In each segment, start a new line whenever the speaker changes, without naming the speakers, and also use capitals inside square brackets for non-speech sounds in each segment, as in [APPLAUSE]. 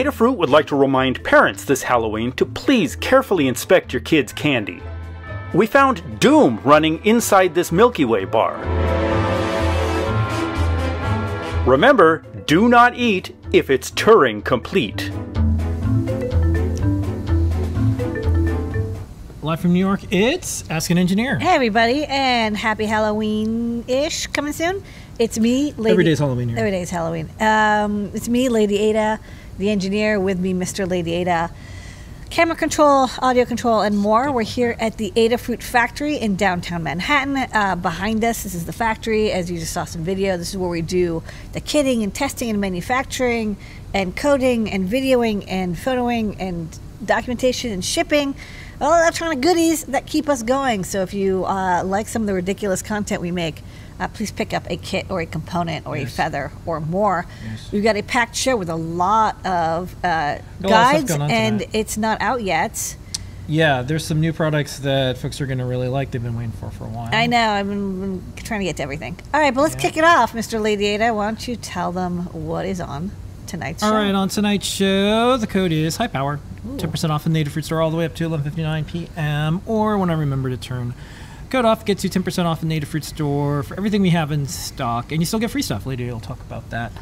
Adafruit would like to remind parents this Halloween to please carefully inspect your kids' candy. We found Doom running inside this Milky Way bar. Remember, do not eat if it's Turing complete.
Live from New York, it's Ask an Engineer.
Hey everybody, and happy Halloween-ish coming soon. It's me, Lady. Ada.
Every day's Halloween here.
Every day's Halloween. Um, it's me, Lady Ada, the engineer, with me, Mr. Lady Ada. Camera control, audio control, and more. We're here at the Adafruit Factory in downtown Manhattan. Uh, behind us, this is the factory. As you just saw some video, this is where we do the kitting and testing and manufacturing, and coding and videoing and photoing and documentation and shipping all electronic goodies that keep us going. So if you uh, like some of the ridiculous content we make, uh, please pick up a kit or a component or yes. a feather or more. Yes. We've got a packed show with a lot of uh, guides, and it's not out yet.
Yeah, there's some new products that folks are going to really like. They've been waiting for for a while.
I know. I've been, been trying to get to everything. All right, but let's yeah. kick it off, Mr. Lady Ada. Why don't you tell them what is on tonight's
All
show?
All right, on tonight's show, the code is high power. 10% off in the Adafruit Store all the way up to 11.59 p.m. Or when I remember to turn code off, gets you 10% off the fruit Store for everything we have in stock. And you still get free stuff. Later, we'll talk about that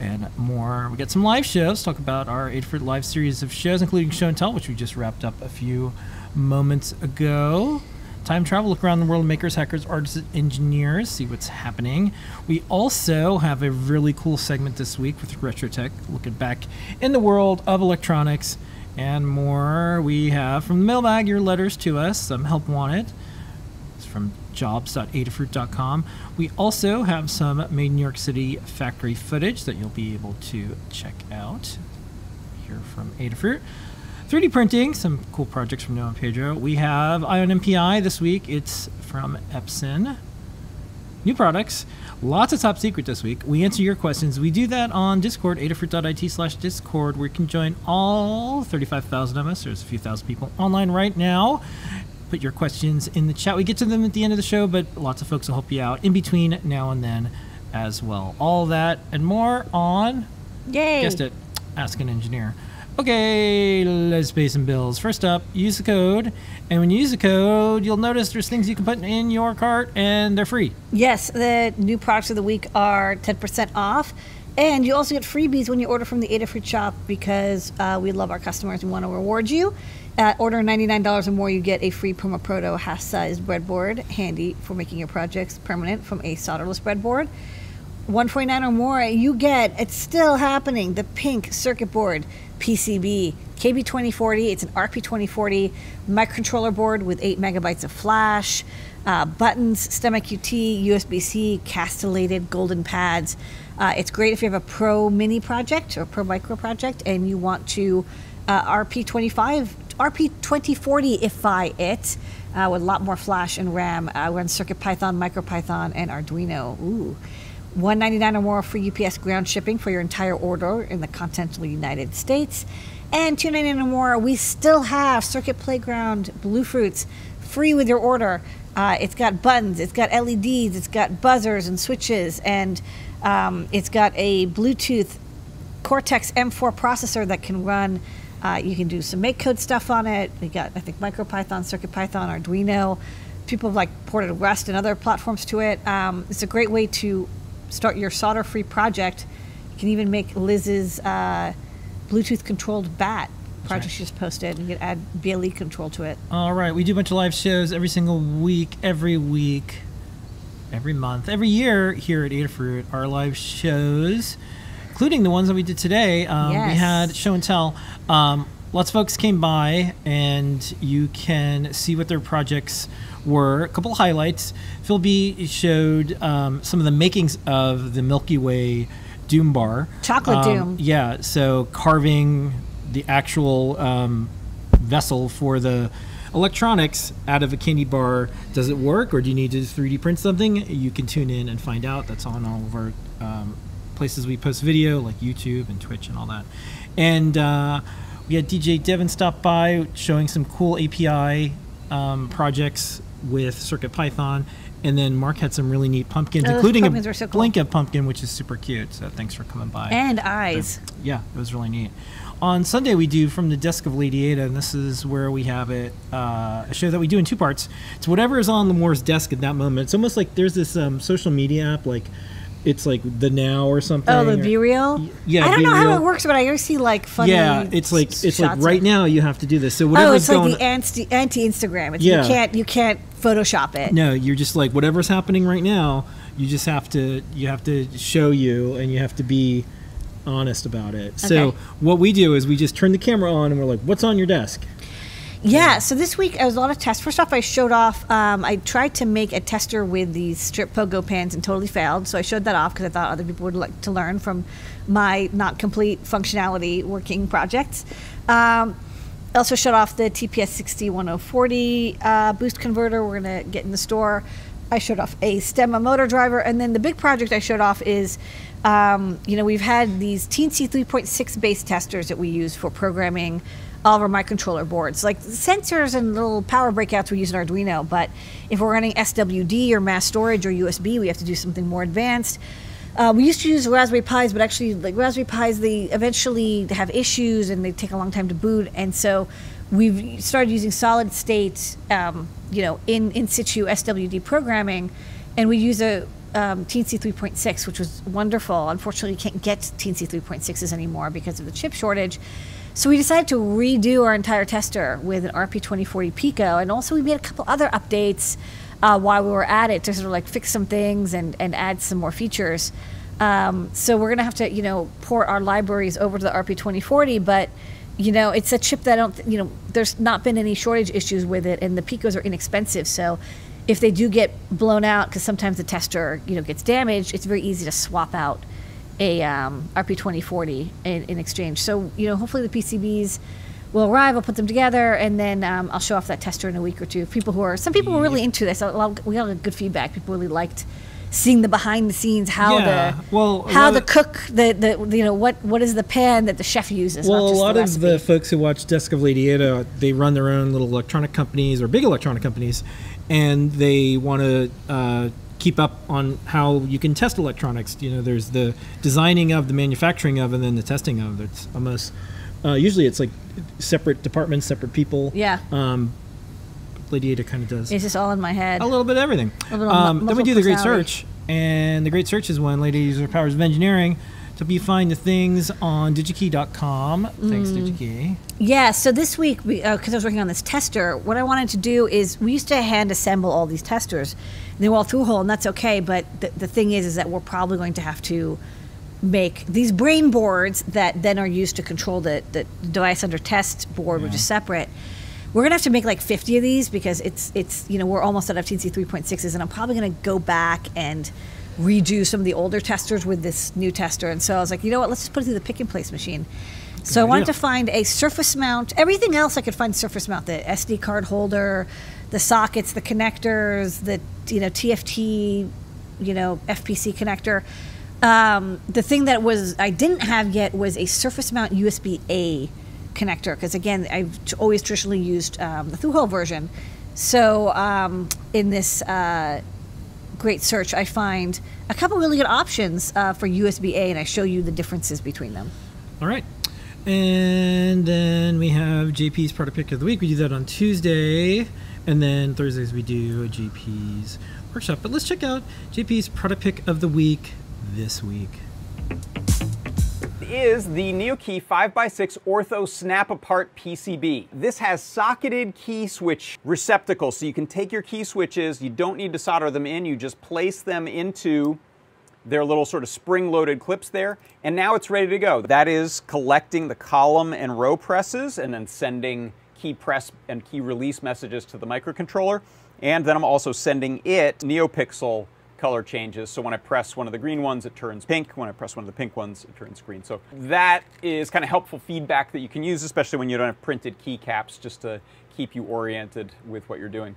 and more. We got some live shows. Talk about our Adafruit live series of shows, including Show and Tell, which we just wrapped up a few moments ago. Time travel, look around the world, of makers, hackers, artists, engineers, see what's happening. We also have a really cool segment this week with RetroTech, looking back in the world of electronics and more. We have from the mailbag your letters to us, some help wanted. From jobs.adafruit.com. We also have some made in New York City factory footage that you'll be able to check out here from Adafruit. 3D printing, some cool projects from Noah and Pedro. We have Ion MPI this week. It's from Epson. New products. Lots of top secret this week. We answer your questions. We do that on Discord, adafruit.it slash Discord, where you can join all 35,000 of us. There's a few thousand people online right now. Put your questions in the chat. We get to them at the end of the show, but lots of folks will help you out in between now and then as well. All that and more on.
Yay!
Guessed it. Ask an engineer. Okay, let's pay some bills. First up, use the code. And when you use the code, you'll notice there's things you can put in your cart and they're free.
Yes, the new products of the week are 10% off. And you also get freebies when you order from the Adafruit shop because uh, we love our customers and want to reward you. At order $99 or more, you get a free Perma-Proto half sized breadboard, handy for making your projects permanent from a solderless breadboard. 149 or more, you get, it's still happening, the pink circuit board PCB, KB2040. It's an RP2040 microcontroller board with 8 megabytes of flash, uh, buttons, STEMMA QT, USB C, castellated golden pads. Uh, it's great if you have a Pro Mini project or Pro Micro project and you want to uh, RP25, RP2040ify it uh, with a lot more flash and RAM. Uh, runs CircuitPython, MicroPython, and Arduino. Ooh. 199 or more for UPS ground shipping for your entire order in the continental United States. And 299 or more, we still have Circuit Playground Bluefruits free with your order. Uh, it's got buttons, it's got LEDs, it's got buzzers and switches, and um, it's got a Bluetooth Cortex M4 processor that can run. Uh, you can do some MakeCode stuff on it. We got, I think, MicroPython, CircuitPython, Arduino. People have like ported Rust and other platforms to it. Um, it's a great way to start your solder free project. You can even make Liz's uh, Bluetooth controlled bat project right. she just posted. And you can add BLE control to it.
All right. We do a bunch of live shows every single week, every week, every month, every year here at Adafruit. Our live shows, including the ones that we did today. Um, yes. We had show and tell. Um, lots of folks came by, and you can see what their projects were a couple highlights. Phil B showed um, some of the makings of the Milky Way Doom Bar.
Chocolate
um,
Doom.
Yeah, so carving the actual um, vessel for the electronics out of a candy bar. Does it work, or do you need to 3D print something? You can tune in and find out. That's on all of our um, places we post video, like YouTube and Twitch and all that. And uh, we had DJ Devin stop by showing some cool API um, projects with CircuitPython. And then Mark had some really neat pumpkins,
Oh,
including
pumpkins
a
so cool.
Pumpkin, which is super cute. So thanks for coming by.
And eyes.
Yeah, it was really neat. On Sunday, we do From the Desk of Lady Ada, and this is where we have it, uh, a show that we do in two parts. It's whatever is on Limor's desk at that moment. It's almost like there's this um, social media app, like it's like the Now or something.
Oh, the Be Real?
yeah,
I don't know how it works, but I always see like funny.
Yeah, it's like it's like right now you have to do this. So whatever.
Oh,
whatever's
it's like
going
the anti anti Instagram. It's
Yeah.
you can't you can't Photoshop it.
No, you're just like whatever's happening right now. You just have to you have to show you, and you have to be honest about it.
Okay.
So what we do is we just turn the camera on, and we're like, "What's on your desk?"
Yeah, so this week I was a lot of tests. First off, I showed off. Um, I tried to make a tester with these strip pogo pins and totally failed. So I showed that off because I thought other people would like to learn from my not complete functionality working projects. Um, I also showed off the TPS 60140 uh, boost converter. We're gonna get in the store. I showed off a Stemma motor driver, and then the big project I showed off is, um, you know, we've had these Teensy 3.6 base testers that we use for programming all of our microcontroller boards, like sensors and little power breakouts we use in Arduino. But if we're running SWD or mass storage or USB, we have to do something more advanced. Uh, we used to use Raspberry Pis, but actually, like Raspberry Pis, they eventually have issues and they take a long time to boot. And so we've started using solid state, um, you know, in in situ SWD programming, and we use a um, Teensy 3.6, which was wonderful. Unfortunately, you can't get Teensy 3.6s anymore because of the chip shortage. So we decided to redo our entire tester with an RP2040 Pico, and also we made a couple other updates uh, while we were at it to sort of like fix some things and, and add some more features. Um, so we're gonna have to, you know, port our libraries over to the RP2040, but you know, it's a chip that I don't, you know, there's not been any shortage issues with it, and the Picos are inexpensive. So if they do get blown out, because sometimes the tester, you know, gets damaged, it's very easy to swap out a um, RP2040 in, in exchange. So, you know, hopefully the PCBs will arrive. I'll put them together, and then um, I'll show off that tester in a week or two. People who are, some people were really into this. We got good feedback. People really liked seeing the behind the scenes, how
Yeah,
the
well,
how the cook, the the you know what what is the pan that the chef uses.
Well, a lot
the
of the folks who watch Desk of Lady Ada, they run their own little electronic companies or big electronic companies, and they want to uh, keep up on how you can test electronics. You know, there's the designing of, the manufacturing of, and then the testing of. It's almost uh, usually it's like separate departments, separate people.
Yeah.
Um, Lady Ada kind of does
It's just all in my head.
a little bit of everything.
A little
Um, then we do the Great. Search, and the Great Search is when Lady her powers of engineering to be find the things on digikey.com. Thanks,
Mm.
DigiKey.
Yeah, so this week, because I was working on this tester, what I wanted to do is we used to hand assemble all these testers. And they were all through hole, and that's okay. But the, the thing is, is that we're probably going to have to make these brain boards that then are used to control the, the device under test board, which is separate. We're gonna have to make like 50 of these because it's it's you know we're almost out of Teensy 3.6s, and I'm probably gonna go back and redo some of the older testers with this new tester. And so I was like, you know what, let's just put it through the pick and place machine. So I wanted to find a surface mount. Everything else I could find surface mount: the SD card holder, the sockets, the connectors, the you know TFT, you know FPC connector. Um, the thing that was I didn't have yet was a surface mount USB A connector because again I've always traditionally used um, the through-hole version. So um, in this uh, great search, I find a couple really good options uh, for USB A, and I show you the differences between them.
All right. And then we have JP's product pick of the week. We do that on Tuesday. And then Thursdays we do a JP's workshop. But let's check out JP's product pick of the week this week.
Is the NeoKey 5x6 Ortho Snap Apart PCB. This has socketed key switch receptacles, so you can take your key switches, you don't need to solder them in, you just place them into their little sort of spring-loaded clips there, and now it's ready to go. That is collecting the column and row presses and then sending key press and key release messages to the microcontroller. And then I'm also sending it NeoPixel color changes. So when I press one of the green ones, it turns pink. When I press one of the pink ones, it turns green. So that is kind of helpful feedback that you can use, especially when you don't have printed keycaps, just to keep you oriented with what you're doing.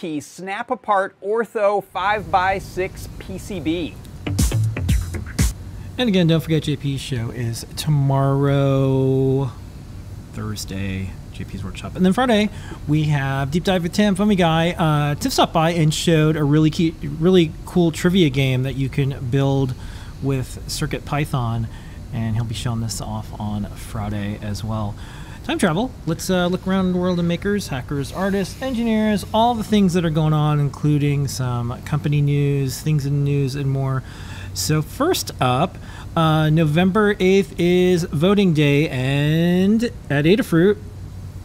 Key Snap Apart Ortho 5x6 PCB.
And again, don't forget JP's show is tomorrow, Thursday, JP's workshop. And then Friday, we have Deep Dive with Tim, FoamyGuy. Uh, Tiff stopped by and showed a really key, really cool trivia game that you can build with Circuit Python. And he'll be showing this off on Friday as well. Time travel. Let's uh, look around the world of makers, hackers, artists, engineers, all the things that are going on, including some company news, things in the news, and more. So, first up, uh, November 8th is voting day, and at Adafruit,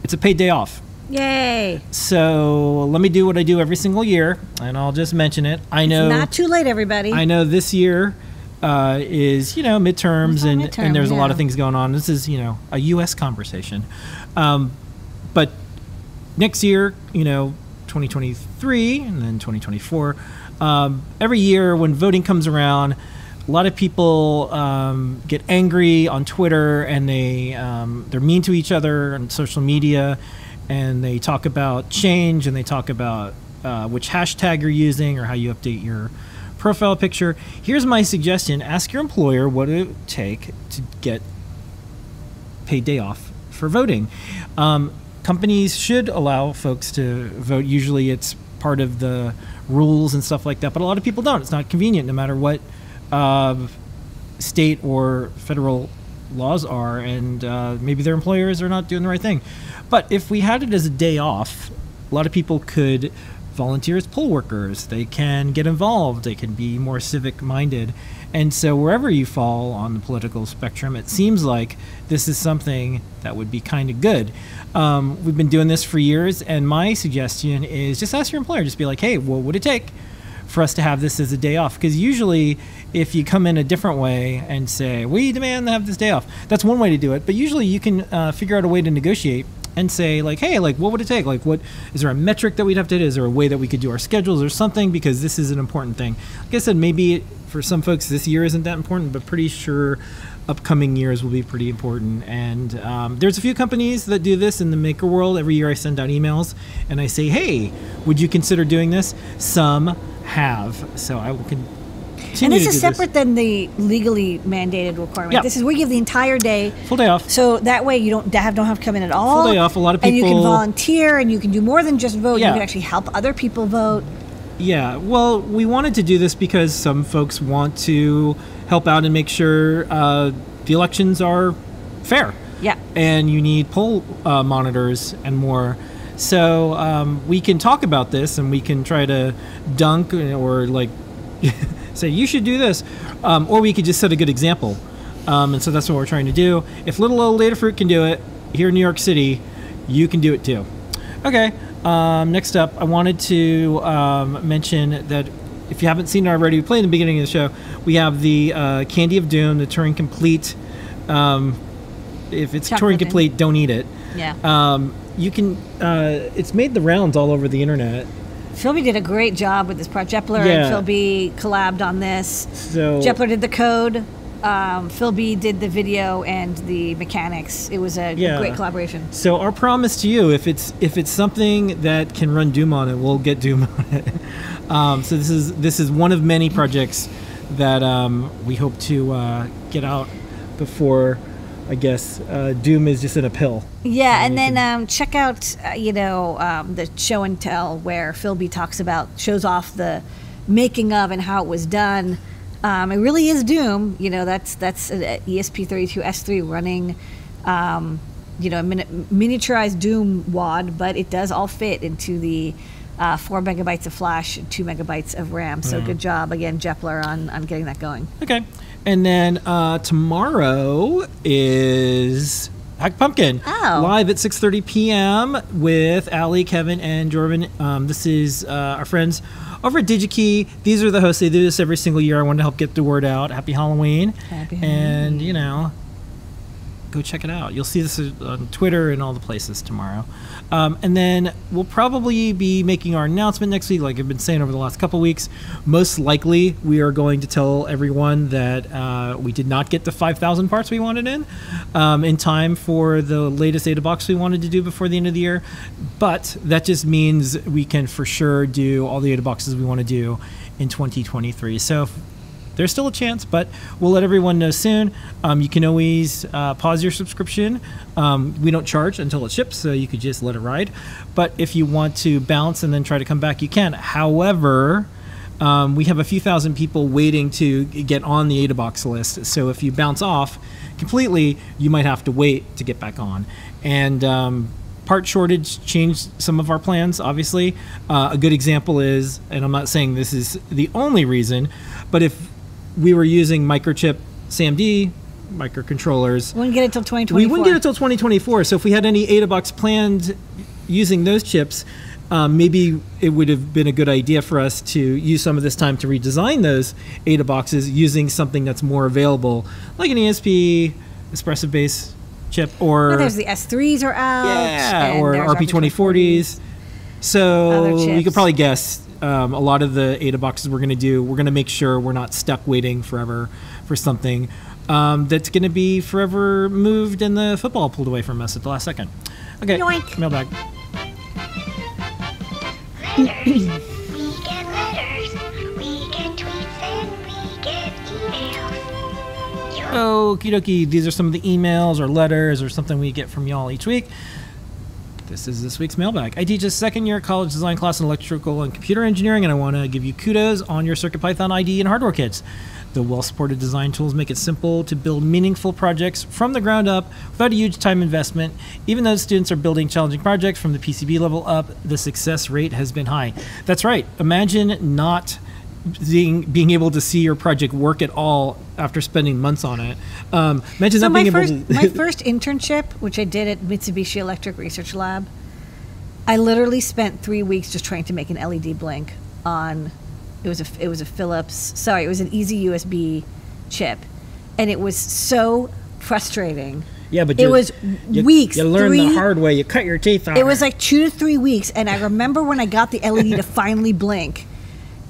it's a paid day off.
Yay!
So, let me do what I do every single year, and I'll just mention it. I know.
Not too late, everybody.
I know this year uh, is, you know, midterms, and,
midterm,
and there's a lot of things going on. This is, you know, a U.S. conversation. Um, but next year, you know, 2023 and then 2024, um, every year when voting comes around, a lot of people um, get angry on Twitter and they um, they're mean to each other on social media, and they talk about change and they talk about uh, which hashtag you're using or how you update your profile picture. Here's my suggestion: ask your employer what it would take to get paid day off for voting. Um, companies should allow folks to vote. Usually, it's part of the rules and stuff like that. But a lot of people don't. It's not convenient, no matter what uh, state or federal laws are, and uh, maybe their employers are not doing the right thing. But if we had it as a day off, a lot of people could volunteer as poll workers. They can get involved. They can be more civic minded. And so, wherever you fall on the political spectrum, it seems like this is something that would be kind of good. Um, we've been doing this for years, and my suggestion is just ask your employer. Just be like, hey, what would it take for us to have this as a day off? Because usually, if you come in a different way and say, we demand to have this day off, that's one way to do it. But usually, you can uh, figure out a way to negotiate and say like hey like what would it take? Like what is there a metric that we'd have to hit? Is there a way that we could do our schedules or something? Because this is an important thing. Like i said maybe for some folks this year isn't that important but pretty sure upcoming years will be pretty important. And um, there's a few companies that do this in the maker world. Every year i send out emails and i say hey would you consider doing this? Some have. So i will continue
and this is separate than the legally mandated requirement.
Yeah.
This is we give the entire day,
full day off
so that way you don't have don't have to come in at all.
Full day off. A lot of people
and you can volunteer, and you can do more than just vote.
Yeah.
You can actually help other people vote.
Yeah, well, we wanted to do this because some folks want to help out and make sure uh, the elections are fair.
Yeah.
And you need poll uh, monitors and more. So um, we can talk about this and we can try to dunk or like [LAUGHS] say you should do this, um, or we could just set a good example. Um, and so that's what we're trying to do. If little old Adafruit can do it here in New York City, you can do it too. Okay. Um, next up, I wanted to um, mention that if you haven't seen it already, we played in the beginning of the show. We have the uh, Candy of Doom, the Turing Complete. Um, if it's
Chocolate
Turing Complete, don't eat it.
Yeah.
Um, you can. Uh, it's made the rounds all over the internet.
Phil B did a great job with this project. Jepler
Yeah.
and Phil B collabed on this.
So
Jepler did the code. Um, Phil B did the video and the mechanics. It was a
Yeah.
great collaboration.
So our promise to you, if it's if it's something that can run Doom on it, we'll get Doom [LAUGHS] on it. Um, so this is this is one of many projects that um, we hope to uh, get out before, I guess, uh, Doom is just in a pill.
Yeah, and
you
then um, check out uh, you know um, the show and tell where Phil B talks about shows off the making of and how it was done. Um, it really is Doom. You know that's that's an ESP32S3 running. Um, you know, a mini- miniaturized Doom wad, but it does all fit into the uh, four megabytes of flash, two megabytes of RAM. So good job again, Jepler, on on getting that going.
Okay, and then uh, tomorrow is Hack Pumpkin
Oh.
live at 6:30 p.m. with Ali, Kevin, and Jordan. Um, this is uh, our friends over at DigiKey. These are the hosts. They do this every single year. I wanted to help get the word out. Happy Halloween.
Happy
And you know, go check it out. You'll see this on Twitter and all the places tomorrow. Um, and then we'll probably be making our announcement next week, like I've been saying over the last couple weeks. Most likely, we are going to tell everyone that uh, we did not get the 5,000 parts we wanted in um, in time for the latest Ada box we wanted to do before the end of the year. But that just means we can for sure do all the Ada boxes we want to do in 2023. So there's still a chance, but we'll let everyone know soon. Um, you can always uh, pause your subscription. Um, we don't charge until it ships, so you could just let it ride. But if you want to bounce and then try to come back, you can. However, um, we have a few thousand people waiting to get on the AdaBox list. So if you bounce off completely, you might have to wait to get back on. And um, part shortage changed some of our plans, obviously. Uh, a good example is, and I'm not saying this is the only reason, but if we were using microchip SAMD microcontrollers.
Wouldn't get it till 2024.
We wouldn't get it till 2024. So if we had any AdaBox planned using those chips, um, maybe it would have been a good idea for us to use some of this time to redesign those ADA boxes using something that's more available, like an ESP Espressif base chip, or
well, there's the S3s are out,
yeah, or RP2040s. So you could probably guess um, a lot of the ADA boxes we're going to do, we're going to make sure we're not stuck waiting forever for something um, that's going to be forever moved and the football pulled away from us at the last second. Okay,
Yoink.
mailbag.
Letters. we get letters. We get tweets and we get emails.
Okie dokie. These are some of the emails or letters or something we get from y'all each week. This is this week's mailbag. I teach a second year college design class in electrical and computer engineering, and I want to give you kudos on your CircuitPython ID and hardware kits. The well supported design tools make it simple to build meaningful projects from the ground up without a huge time investment. Even though students are building challenging projects from the PCB level up, the success rate has been high. That's right. Imagine not being, being able to see your project work at all after spending months on it. Um, imagine
So
not
my
being
first,
able to.
my [LAUGHS] first internship, which I did at Mitsubishi Electric Research Lab, I literally spent three weeks just trying to make an LED blink on. It was a it was a Philips. Sorry, it was an EZ-USB chip, and it was so frustrating.
yeah, but
it was
you,
weeks,
You learn the hard way. You cut your teeth on
it. It was like two to three weeks, and I remember when I got the LED to finally blink,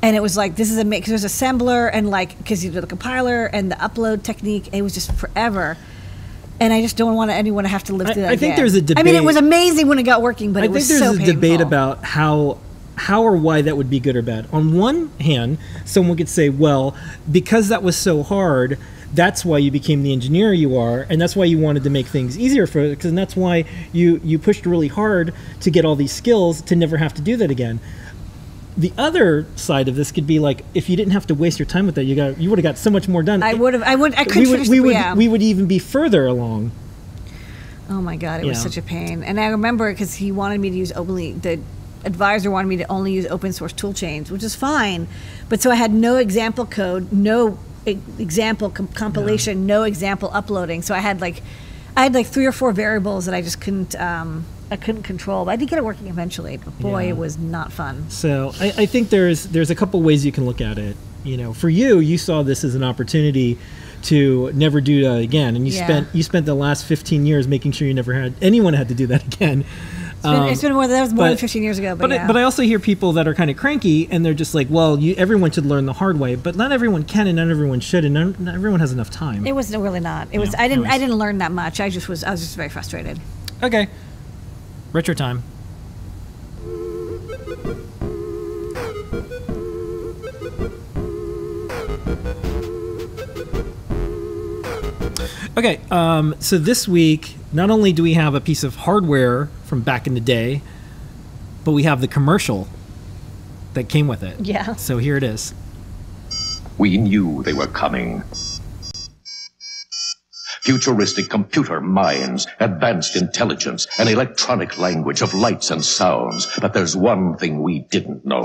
and it was like this is a because there's assembler and like because you do the compiler and the upload technique. It was just forever, and I just don't want anyone to have to live
I-
through that.
I think
again.
there's a
I mean, it was amazing when it got working, but
I
it
think
was
there's
so
a debate about how how or why that would be good or bad. On one hand, someone could say, well, because that was so hard, that's why you became the engineer you are, and that's why you wanted to make things easier for because that's why you you pushed really hard to get all these skills to never have to do that again. The other side of this could be like if you didn't have to waste your time with that, you got you would have got so much more done.
I would have. I would. I couldn't
we would we would
yeah.
we would even be further along.
Oh my god, it was such a pain. And I remember because he wanted me to use only the advisor wanted me to only use open source tool chains, which is fine. But so I had no example code, no example com- compilation, no example uploading. So I had like I had like three or four variables that I just couldn't um, I couldn't control. But I did get it working eventually. But boy,
Yeah.
it was not fun.
So I, I think there's there's a couple ways you can look at it. You know, for you, you saw this as an opportunity to never do that again, and you
Yeah.
spent you spent the last 15 years making sure you never had anyone had to do that [LAUGHS] again.
It's been, um, it's been more. That was more than 15 years ago. But,
But I, but I also hear people that are kind of cranky, and they're just like, well, you, everyone should learn the hard way, but not everyone can, and not everyone should, and not, not everyone has enough time.
it was really not. It was. I didn't. I didn't learn that much. I just was. I was just very frustrated.
Okay, retro time. Okay, um, so this week, not only do we have a piece of hardware from back in the day, but we have the commercial that came with it.
Yeah.
So here it is.
We knew they were coming. Futuristic computer minds, advanced intelligence, an electronic language of lights and sounds. But there's one thing we didn't know.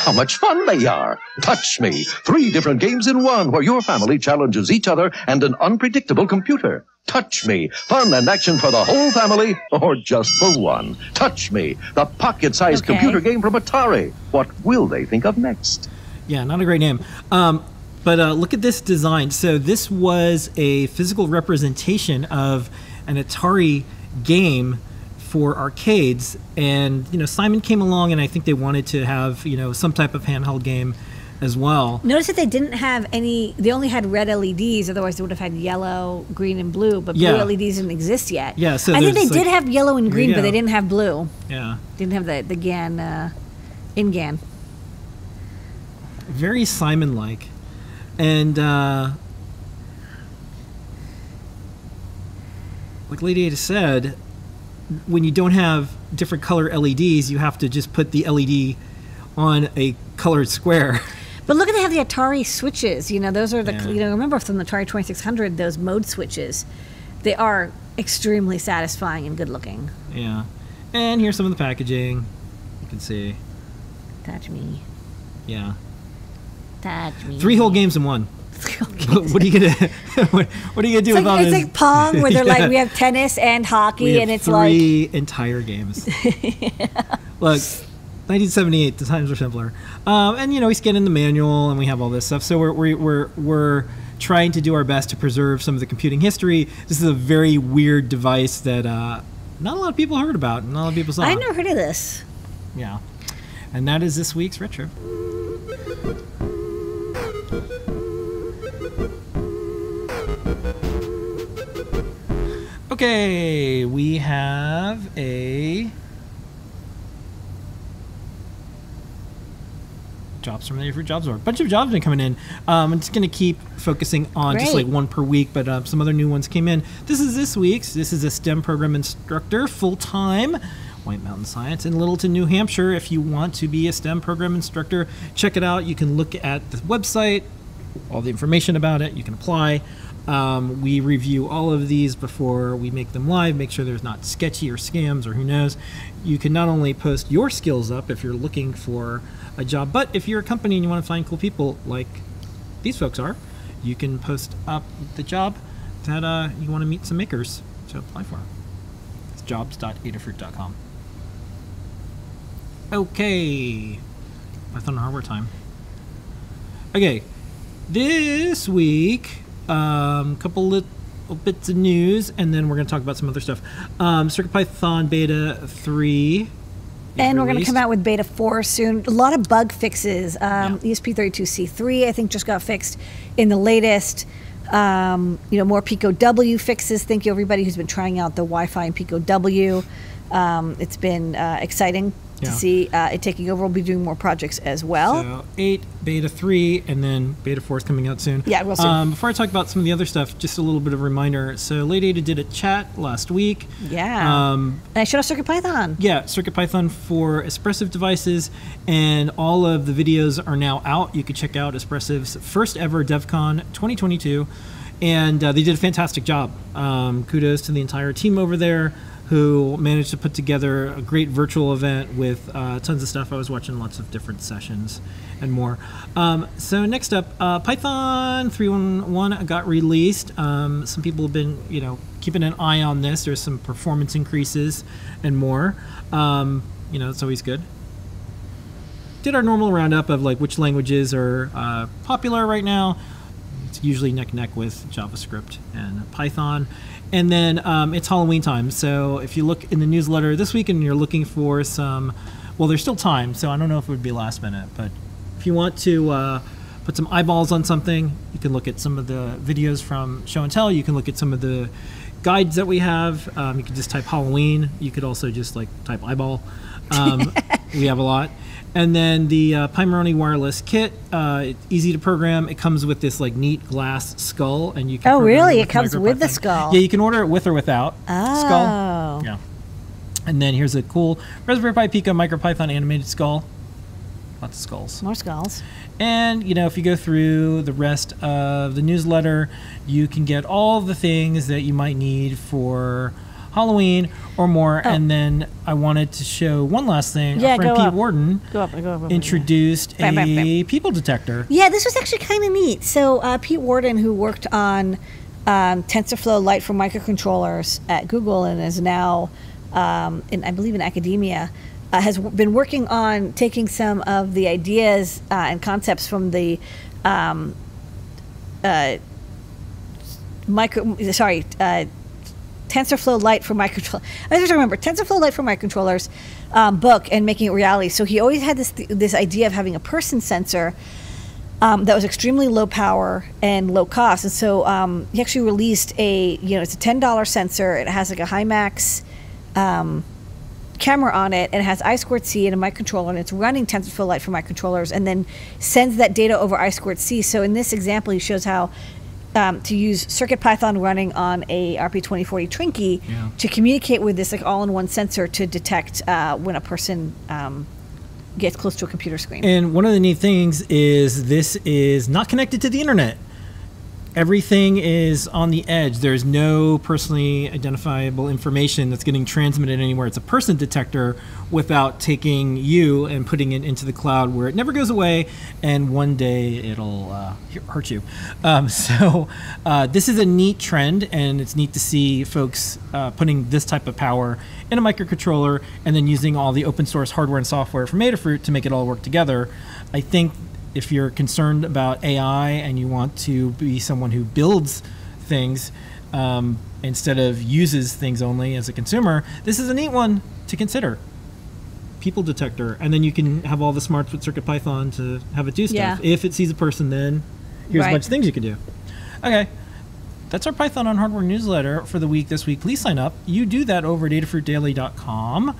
How much fun they are! Touch Me! Three different games in one where your family challenges each other and an unpredictable computer. Touch Me! Fun and action for the whole family or just for one. Touch Me! The pocket-sized
Okay.
computer game from Atari. What will they think of next?
Yeah, not a great name. Um, But uh, look at this design. So this was a physical representation of an Atari game for arcades, and you know Simon came along, and I think they wanted to have you know some type of handheld game as well.
Notice that they didn't have any. They only had red LEDs. Otherwise, they would have had yellow, green, and blue. But
Yeah.
blue LEDs didn't exist yet.
Yeah, so
I think they
there's,
did have yellow and green,
you
but they didn't have blue.
Yeah,
Didn't have the the GaN, uh, InGaN.
very Simon-like, and uh, like Lady Ada said, when you don't have different color LEDs, you have to just put the LED on a colored square. [LAUGHS]
But look at they have the Atari switches. You know, those are the
Yeah.
you know remember from the Atari Twenty Six Hundred those mode switches. They are extremely satisfying and good looking.
yeah, and here's some of the packaging. You can see,
Touch me,
yeah,
touch me.
three whole games in one. [LAUGHS]
Games. [LAUGHS]
what are you gonna [LAUGHS] what, what are you gonna do
It's
with all
like, it's like Pong, where they're
Yeah.
like we have tennis and hockey, and it's like
three entire games. Look, 1978. The times were simpler, um, and you know we scan in the manual and we have all this stuff. So we're we're we're, we're trying to do our best to preserve some of the computing history. This is a very weird device that uh, not a lot of people heard about, and not a lot of people saw.
i've never heard of this.
Yeah, and that is this week's retro. Okay, we have a jobs from the for jobs board. A bunch of jobs been coming in. Um, I'm just gonna keep focusing on just like one per week, but uh, some other new ones came in. This is this week's. This is a STEM program instructor, full time. White Mountain Science in Littleton, New Hampshire. If you want to be a STEM program instructor, check it out. You can look at the website, all the information about it. You can apply. Um, we review all of these before we make them live, make sure there's not sketchy or scams or who knows. You can not only post your skills up if you're looking for a job, but if you're a company and you want to find cool people like these folks are, you can post up the job that uh, you want to meet some makers to apply for. It's jobs.adafruit.com. Okay. Python hardware time. Okay. This week, um, couple little bits of news, and then we're going to talk about some other stuff. Um, CircuitPython Beta 3. is
And we're going to come out with beta 4 soon. A lot of bug fixes. Um, ESP32C3, I think, just got fixed in the latest. Um, you know, more Pico W fixes. Thank you, everybody who's been trying out the Wi Fi and Pico W. Um, it's been uh, exciting
Yeah.
to see uh, it taking over. We'll be doing more projects as well.
So 8, Beta 3, and then Beta 4 is coming out soon.
Yeah, real soon.
Um, before I talk about some of the other stuff, just a little bit of a reminder. So Lady Ada did a chat last week.
yeah.
Um,
and I showed off CircuitPython.
yeah, CircuitPython for Espressif devices, and all of the videos are now out. You can check out Espressif's first ever DevCon 2022, and uh, they did a fantastic job. Um, kudos to the entire team over there who managed to put together a great virtual event with uh, tons of stuff. I was watching lots of different sessions and more. Um, so next up, uh, Python 3.1 got released. Um, some people have been, you know, keeping an eye on this. There's some performance increases and more. Um, you know, it's always good. Did our normal roundup of like which languages are uh, popular right now. It's usually neck neck with JavaScript and Python. And then um, it's Halloween time. So if you look in the newsletter this week and you're looking for some, well, there's still time. So I don't know if it would be last minute, but if you want to uh, put some eyeballs on something, you can look at some of the videos from Show and Tell. You can look at some of the guides that we have. Um, you can just type Halloween. You could also just like type eyeball. Um, [LAUGHS] we have a lot. And then the uh, Pimoroni wireless kit, uh, easy to program. It comes with this like neat glass skull, and you can.
Oh, really?
it
It comes with the skull?
Yeah, you can order it with or without
Oh.
skull. Yeah. And then here's a cool Raspberry Pi Pico MicroPython animated skull. Lots of skulls.
More skulls.
And you know, if you go through the rest of the newsletter, you can get all the things that you might need for Halloween or more.
Oh.
And then I wanted to show one last thing.
Yeah,
Our friend
go
Pete
up.
Warden
Go up, go up.
introduced
Bam, bam, bam.
a people detector.
Yeah, this was actually kind of neat. So uh, Pete Warden, who worked on um, TensorFlow Lite for microcontrollers at Google and is now, um, in I believe, in academia, uh, has been working on taking some of the ideas uh, and concepts from the um, uh, micro. Sorry, uh, TensorFlow Lite for microcontrollers. I just remember TensorFlow Lite for microcontrollers um, book and making it reality. So he always had this this idea of having a person sensor. Um, that was extremely low power and low cost, and so um, he actually released a you know it's a ten dollar sensor. It has like a HiMax um, camera on it and it has I squared C and a microcontroller and it's running TensorFlow Lite for microcontrollers and then sends that data over I squared C. So in this example, he shows how um, to use CircuitPython running on a RP2040 Trinkey
Yeah.
to communicate with this like all-in-one sensor to detect uh, when a person um, gets close to a computer screen.
And one of the neat things is this is not connected to the internet. Everything is on the edge. There's no personally identifiable information that's getting transmitted anywhere. It's a person detector without taking you and putting it into the cloud where it never goes away and one day it'll uh, hurt you. Um, [LAUGHS] so, uh, this is a neat trend and it's neat to see folks uh, putting this type of power in a microcontroller and then using all the open source hardware and software from Adafruit to make it all work together. I think if you're concerned about AI and you want to be someone who builds things um, instead of uses things only as a consumer, this is a neat one to consider. People detector, and then you can have all the smarts with CircuitPython to have it do stuff.
Yeah.
If it sees a person, then here's a bunch of things you can do. Okay. That's our Python on Hardware newsletter for the week this week. Please sign up. You do that over at adafruitdaily.com.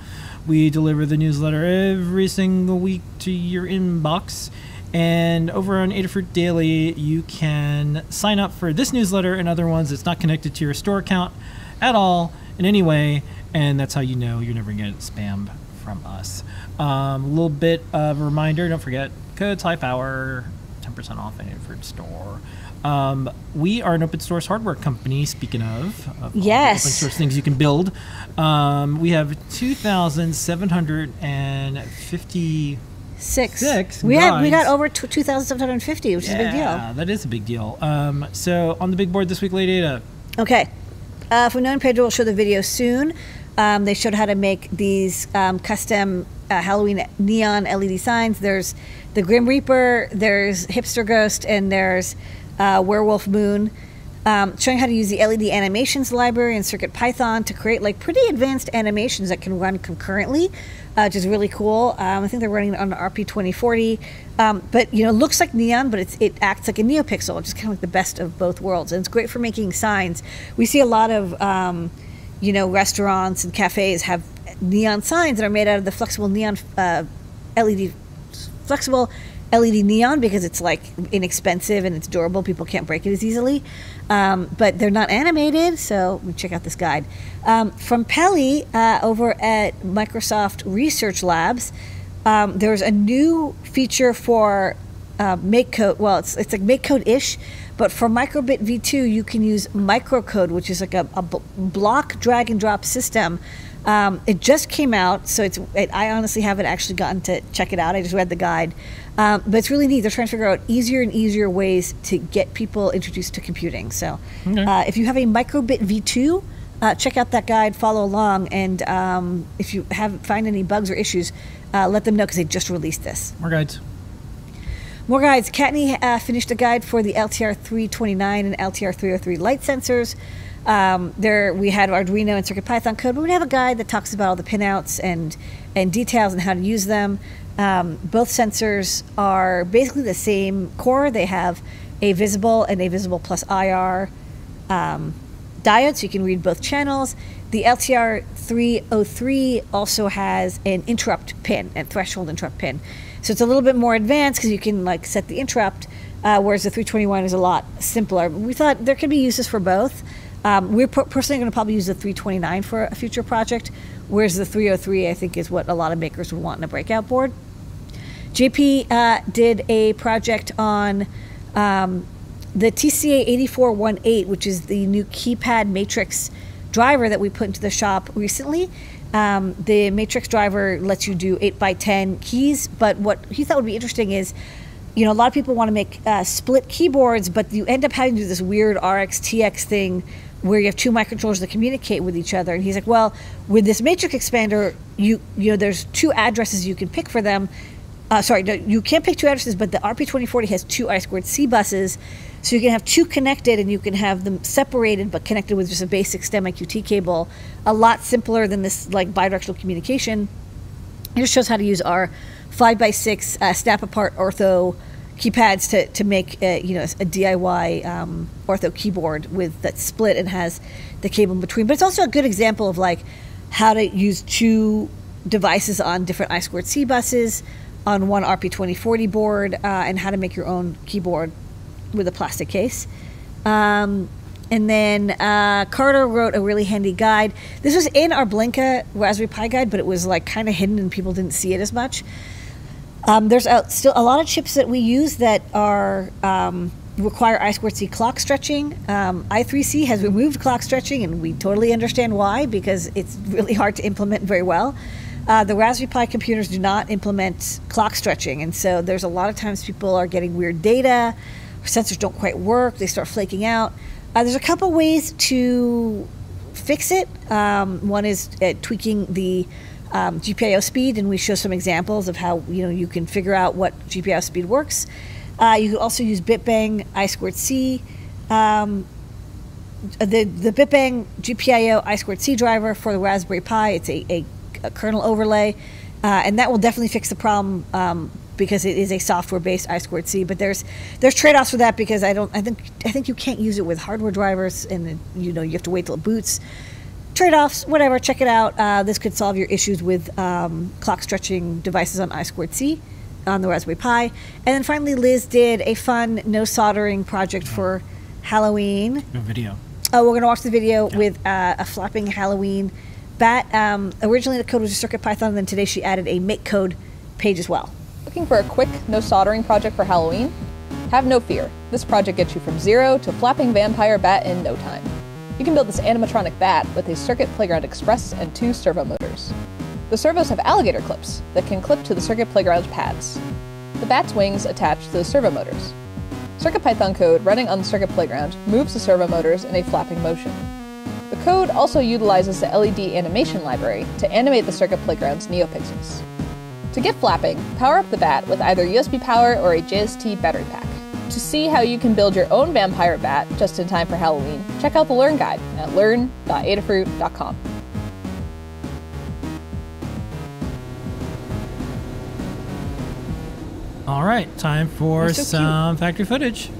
We deliver the newsletter every single week to your inbox. And over on Adafruit Daily, you can sign up for this newsletter and other ones that's not connected to your store account at all in any way. And that's how you know you're never going to get spammed from us. Um, a little bit of a reminder don't forget codes high power, 10% off at Adafruit Store. Um, we are an open source hardware company. Speaking of, of
Yes.
open source things you can build, um, we have 2,750
Six.
Six
We had we got over t- 2,750, which is a big deal.
Yeah, that is a big deal. Um, so on the big board this week, Lady Ada.
Okay. Uh, from Known Pedro will show the video soon. Um, they showed how to make these um, custom uh, Halloween neon LED signs. There's the Grim Reaper, there's Hipster Ghost, and there's uh, Werewolf Moon. Um, showing how to use the LED animations library in CircuitPython to create like pretty advanced animations that can run concurrently, uh, which is really cool. Um, I think they're running on RP2040, um, but you know, it looks like neon, but it acts like a NeoPixel, which is kind of like the best of both worlds, and it's great for making signs. We see a lot of um, you know restaurants and cafes have neon signs that are made out of the flexible neon uh, LED flexible LED neon because it's like inexpensive and it's durable. People can't break it as easily. Um, but they're not animated, so we check out this guide. Um, from Peli uh, over at Microsoft Research Labs, um, there's a new feature for uh, MakeCode. Well, it's, it's like MakeCode-ish, but for Microbit V2, you can use microcode, which is like a, block drag and drop system. Um, it just came out, so it's. It, I honestly haven't actually gotten to check it out. I just read the guide, um, but it's really neat. They're trying to figure out easier and easier ways to get people introduced to computing. So,
Okay.
uh, if you have a Microbit V2, uh, check out that guide, follow along, and um, if you have find any bugs or issues, uh, let them know because they just released this.
More guides.
More guides. Kattni uh, finished a guide for the LTR 329 and LTR 303 light sensors. Um, there we had Arduino and CircuitPython code, but we have a guide that talks about all the pinouts and and details and how to use them. Um, both sensors are basically the same core. They have a visible and a visible plus IR um, diode, so you can read both channels. The LTR 303 also has an interrupt pin, and threshold interrupt pin. So it's a little bit more advanced because you can like set the interrupt, uh, whereas the 321 is a lot simpler. We thought there could be uses for both. Um, we're personally going to probably use the 329 for a future project, whereas the 303 I think is what a lot of makers would want in a breakout board. JP uh, did a project on um, the TCA 8418, which is the new keypad matrix driver that we put into the shop recently. Um, the matrix driver lets you do 8 by 10 keys, but what he thought would be interesting is you know, a lot of people want to make uh, split keyboards, but you end up having to do this weird RX TX thing where you have two microcontrollers that communicate with each other. And he's like, well, with this matrix expander, you you know, there's two addresses you can pick for them. Uh, sorry, no, you can't pick two addresses, but the RP2040 has two I squared C buses, so you can have two connected and you can have them separated but connected with just a basic STEMMA QT cable. A lot simpler than this like bidirectional communication. It just shows how to use our five by six uh, snap apart ortho keypads to, to make a, you know a DIY um, ortho keyboard with that split and has the cable in between. But it's also a good example of like how to use two devices on different I squared C buses on one RP2040 board uh, and how to make your own keyboard with a plastic case. Um, and then uh, Carter wrote a really handy guide. This was in our Blinka Raspberry Pi guide, but it was like kind of hidden and people didn't see it as much. Um, there's a, still a lot of chips that we use that are um, require I2C clock stretching. Um, I3C has removed clock stretching, and we totally understand why because it's really hard to implement very well. Uh, the Raspberry Pi computers do not implement clock stretching, and so there's a lot of times people are getting weird data, sensors don't quite work, they start flaking out. Uh, there's a couple ways to fix it. Um, one is uh, tweaking the um, GPIO speed, and we show some examples of how you know you can figure out what GPIO speed works. Uh, you can also use BitBang I squared C. Um, the the BitBang GPIO I squared C driver for the Raspberry Pi. It's a, a a kernel overlay, uh, and that will definitely fix the problem um, because it is a software-based I squared C. But there's there's trade-offs for that because I don't I think I think you can't use it with hardware drivers, and you know you have to wait till it boots. Trade-offs, whatever. Check it out. Uh, this could solve your issues with um, clock stretching devices on I squared C on the Raspberry Pi. And then finally, Liz did a fun no soldering project for Halloween.
No video.
Oh, we're gonna watch the video with uh, a flapping Halloween bat. Um, originally, the code was just CircuitPython, and then today she added a MakeCode page as well.
Looking for a quick, no soldering project for Halloween? Have no fear. This project gets you from zero to flapping vampire bat in no time. You can build this animatronic bat with a Circuit Playground Express and two servo motors. The servos have alligator clips that can clip to the Circuit Playground pads. The bat's wings attach to the servo motors. CircuitPython code running on the Circuit Playground moves the servo motors in a flapping motion. The code also utilizes the LED animation library to animate the Circuit Playground's NeoPixels. To get flapping, power up the bat with either USB power or a JST battery pack. To see how you can build your own vampire bat just in time for Halloween, check out the Learn Guide at learn.adafruit.com.
All right, time for
You're cute.
some factory footage.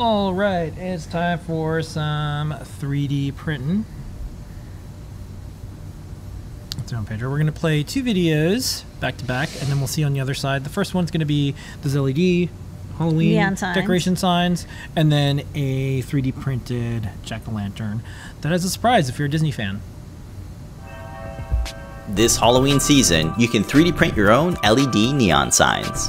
All right, it's time for some 3D printing. Let's on Pedro. We're going to play two videos back to back, and then we'll see on the other side. The first one's going to be those LED Halloween
Neon signs.
decoration signs, and then a 3D printed jack o' lantern. That is a surprise if you're a Disney fan.
This Halloween season, you can 3D print your own LED neon signs.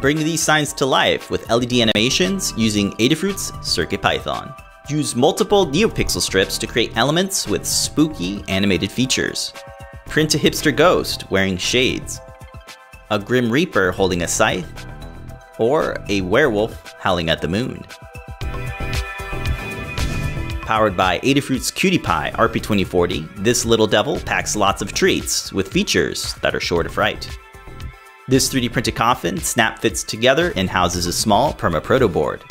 Bring these signs to life with LED animations using Adafruit's CircuitPython. Use multiple NeoPixel strips to create elements with spooky animated features. Print a hipster ghost wearing shades, a Grim Reaper holding a scythe, or a werewolf howling at the moon. Powered by Adafruit's QT Py RP2040, this little devil packs lots of treats with features that are sure to fright. This 3D printed coffin snap fits together and houses a small perma-proto board.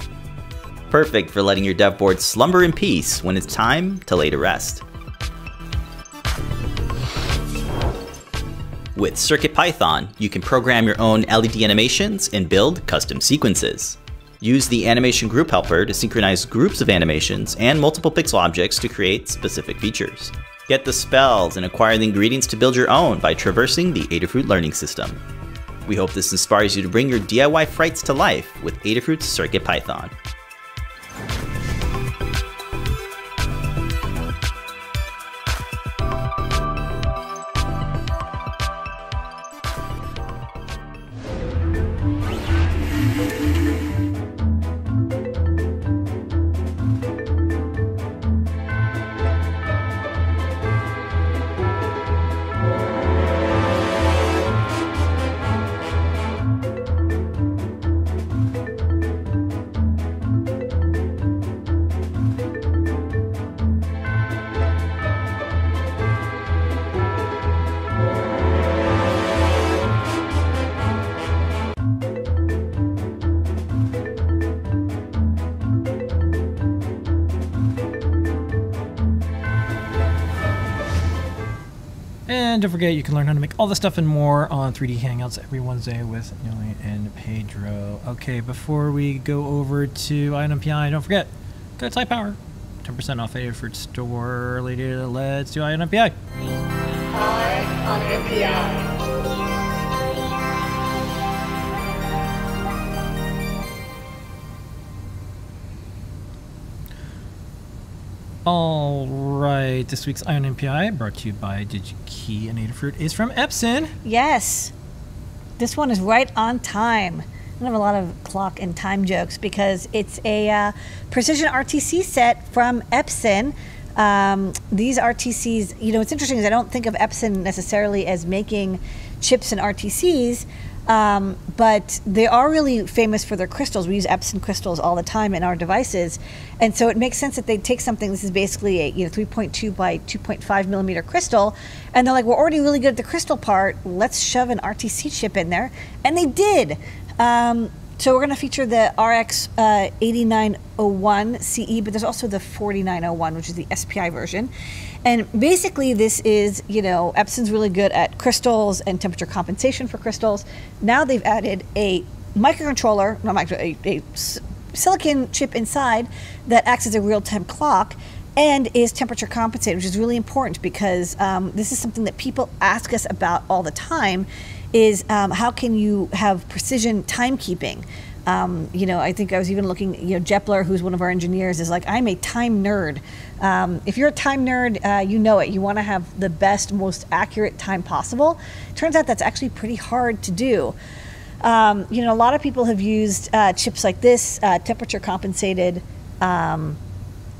Perfect for letting your dev board slumber in peace when it's time to lay to rest. With CircuitPython, you can program your own LED animations and build custom sequences. Use the Animation Group Helper to synchronize groups of animations and multiple pixel objects to create specific features. Get the spells and acquire the ingredients to build your own by traversing the Adafruit Learning System. We hope this inspires you to bring your DIY frights to life with Adafruit's CircuitPython.
All this stuff and more on 3D Hangouts every Wednesday with Neely and Pedro. Okay, before we go over to EYE on NPI, don't forget, go to Type Power. 10% off Adafruit store. Later, let's do EYE on NPI. All right, this week's EYE on NPI, brought to you by DigiKey and Adafruit, is from Epson.
Yes. This one is right on time. I don't have a lot of clock and time jokes because it's a uh, precision RTC set from Epson. Um, these RTCs, you know, what's interesting is I don't think of Epson necessarily as making chips and RTCs, um, but they are really famous for their crystals. We use Epson crystals all the time in our devices, and so it makes sense that they take something. This is basically a you know 3.2 by 2.5 millimeter crystal, and they're like, we're already really good at the crystal part. Let's shove an RTC chip in there, and they did. Um, so we're going to feature the RX uh, 8901 CE, but there's also the 4901, which is the SPI version. And basically, this is, you know, Epson's really good at crystals and temperature compensation for crystals. Now they've added a microcontroller, not micro, a, a silicon chip inside that acts as a real-time clock and is temperature compensated, which is really important because um, this is something that people ask us about all the time. Is um, how can you have precision timekeeping? Um, you know, I think I was even looking. You know, Jepler, who's one of our engineers, is like, I'm a time nerd. Um, if you're a time nerd, uh, you know it. You want to have the best, most accurate time possible. Turns out that's actually pretty hard to do. Um, you know, a lot of people have used uh, chips like this, uh, temperature compensated um,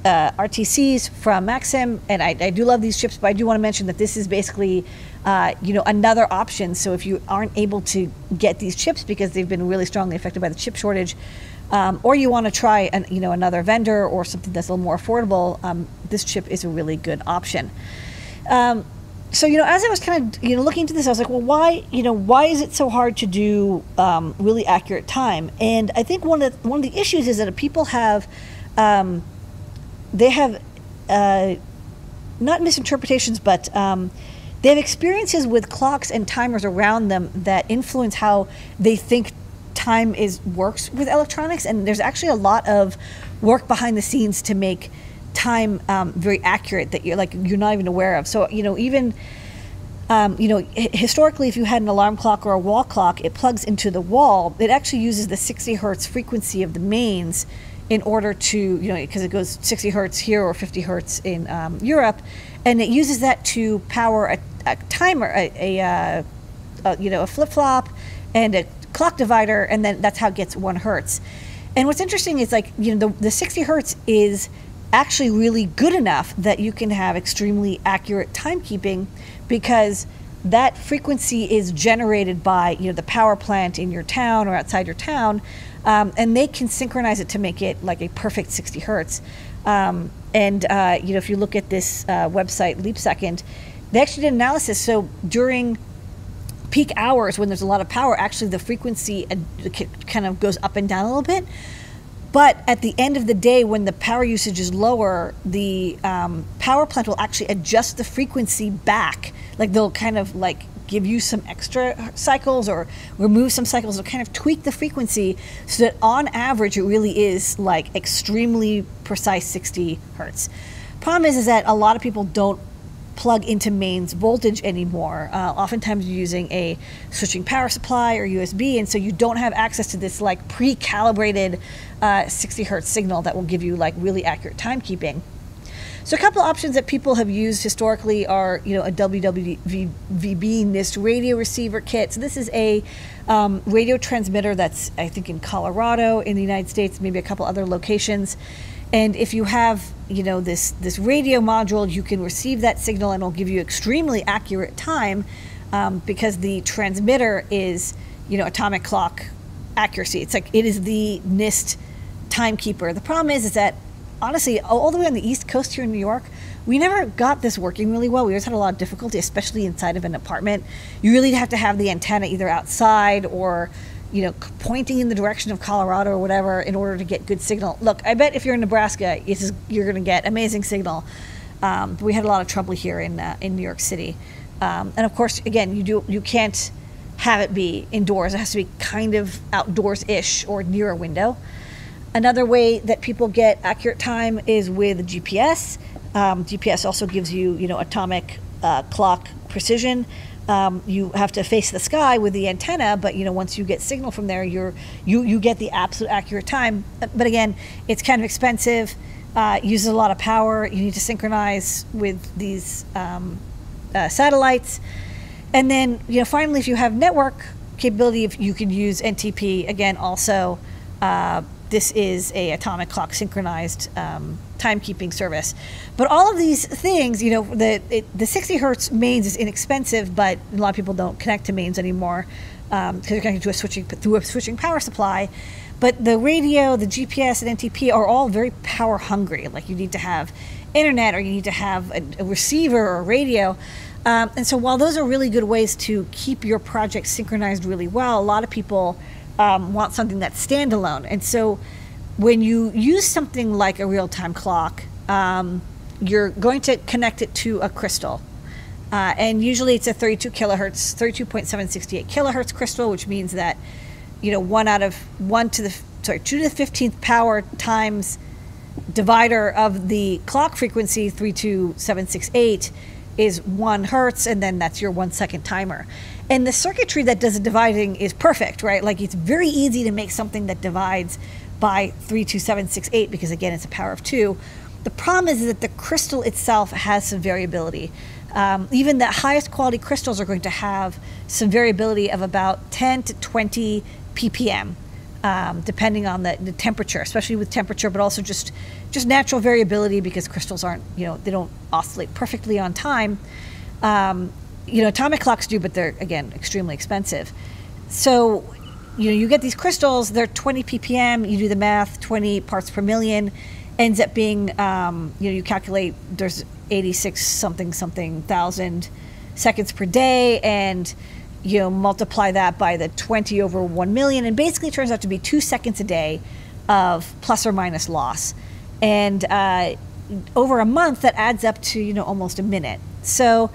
uh, RTCs from Maxim, and I, I do love these chips, but I do want to mention that this is basically, uh, you know, another option. So if you aren't able to get these chips because they've been really strongly affected by the chip shortage, um, or you want to try, an, you know, another vendor or something that's a little more affordable, um, this chip is a really good option. Um, so you know, as I was kind of you know looking into this, I was like, well, why you know why is it so hard to do um, really accurate time? And I think one of the, one of the issues is that people have um, they have uh, not misinterpretations, but um, they have experiences with clocks and timers around them that influence how they think time is works with electronics. And there's actually a lot of work behind the scenes to make time um, very accurate that you're like you're not even aware of. So you know even. Um, you know, historically, if you had an alarm clock or a wall clock, it plugs into the wall. It actually uses the 60 hertz frequency of the mains in order to, you know, because it goes 60 hertz here or 50 hertz in um, Europe, and it uses that to power a, a timer, a, a, uh, a you know, a flip flop, and a clock divider, and then that's how it gets one hertz. And what's interesting is like you know the, the 60 hertz is actually really good enough that you can have extremely accurate timekeeping because that frequency is generated by you know the power plant in your town or outside your town, um, and they can synchronize it to make it like a perfect 60 hertz. Um, and uh, you know if you look at this uh, website Leap Second, they actually did analysis. So during peak hours when there's a lot of power, actually the frequency uh, kind of goes up and down a little bit. But at the end of the day, when the power usage is lower, the um, power plant will actually adjust the frequency back. Like they'll kind of like give you some extra cycles or remove some cycles or kind of tweak the frequency so that on average it really is like extremely precise 60 hertz. Problem is, is that a lot of people don't plug into mains voltage anymore. Uh, oftentimes you're using a switching power supply or USB, and so you don't have access to this like pre-calibrated uh, 60 hertz signal that will give you like really accurate timekeeping. So a couple options that people have used historically are, you know, a WWVB NIST radio receiver kit. So this is a um, radio transmitter that's, I think, in Colorado, in the United States, maybe a couple other locations. And if you have, you know, this this radio module, you can receive that signal and it'll give you extremely accurate time um, because the transmitter is, you know, atomic clock accuracy. It's like it is the NIST timekeeper. The problem is, is that honestly, all the way on the East Coast here in New York, we never got this working really well. We always had a lot of difficulty, especially inside of an apartment. You really have to have the antenna either outside or, you know, pointing in the direction of Colorado or whatever in order to get good signal. Look, I bet if you're in Nebraska, is, you're going to get amazing signal. Um, we had a lot of trouble here in uh, in New York City, um, and of course, again, you do you can't have it be indoors. It has to be kind of outdoors-ish or near a window. Another way that people get accurate time is with GPS. Um, GPS also gives you, you know, atomic uh, clock precision. Um, you have to face the sky with the antenna, but you know, once you get signal from there, you're you you get the absolute accurate time. But again, it's kind of expensive. Uh, uses a lot of power. You need to synchronize with these um, uh, satellites. And then, you know, finally, if you have network capability, if you can use NTP again. Also, uh, this is a atomic clock synchronized um, timekeeping service. But all of these things, you know, the it, the 60 hertz mains is inexpensive, but a lot of people don't connect to mains anymore because they're connected to a switching through a switching power supply. But the radio, the GPS, and NTP are all very power hungry. Like you need to have internet, or you need to have a, a receiver or a radio. Um, and so, while those are really good ways to keep your project synchronized really well, a lot of people um, want something that's standalone. And so, when you use something like a real time clock, um, you're going to connect it to a crystal. Uh, and usually it's a 32 kilohertz, 32.768 kilohertz crystal, which means that, you know, one out of one to the, sorry, two to the 15th power times divider of the clock frequency 32768 is one hertz and then that's your one second timer and the circuitry that does the dividing is perfect right? Like it's very easy to make something that divides by 32768 because again it's a power of two. The problem is that the crystal itself has some variability. Um, even the highest quality crystals are going to have some variability of about 10 to 20 ppm um, depending on the, the temperature, especially with temperature, but also just just natural variability because crystals aren't you know they don't oscillate perfectly on time. Um, you know, atomic clocks do, but they're again extremely expensive. So you know you get these crystals, they're 20 ppm. You do the math, 20 parts per million ends up being um, you know you calculate there's 86 something something thousand seconds per day and you know, multiply that by the 20 over 1 million, and basically turns out to be two seconds a day of plus or minus loss. And uh, over a month, that adds up to, you know, almost a minute. So,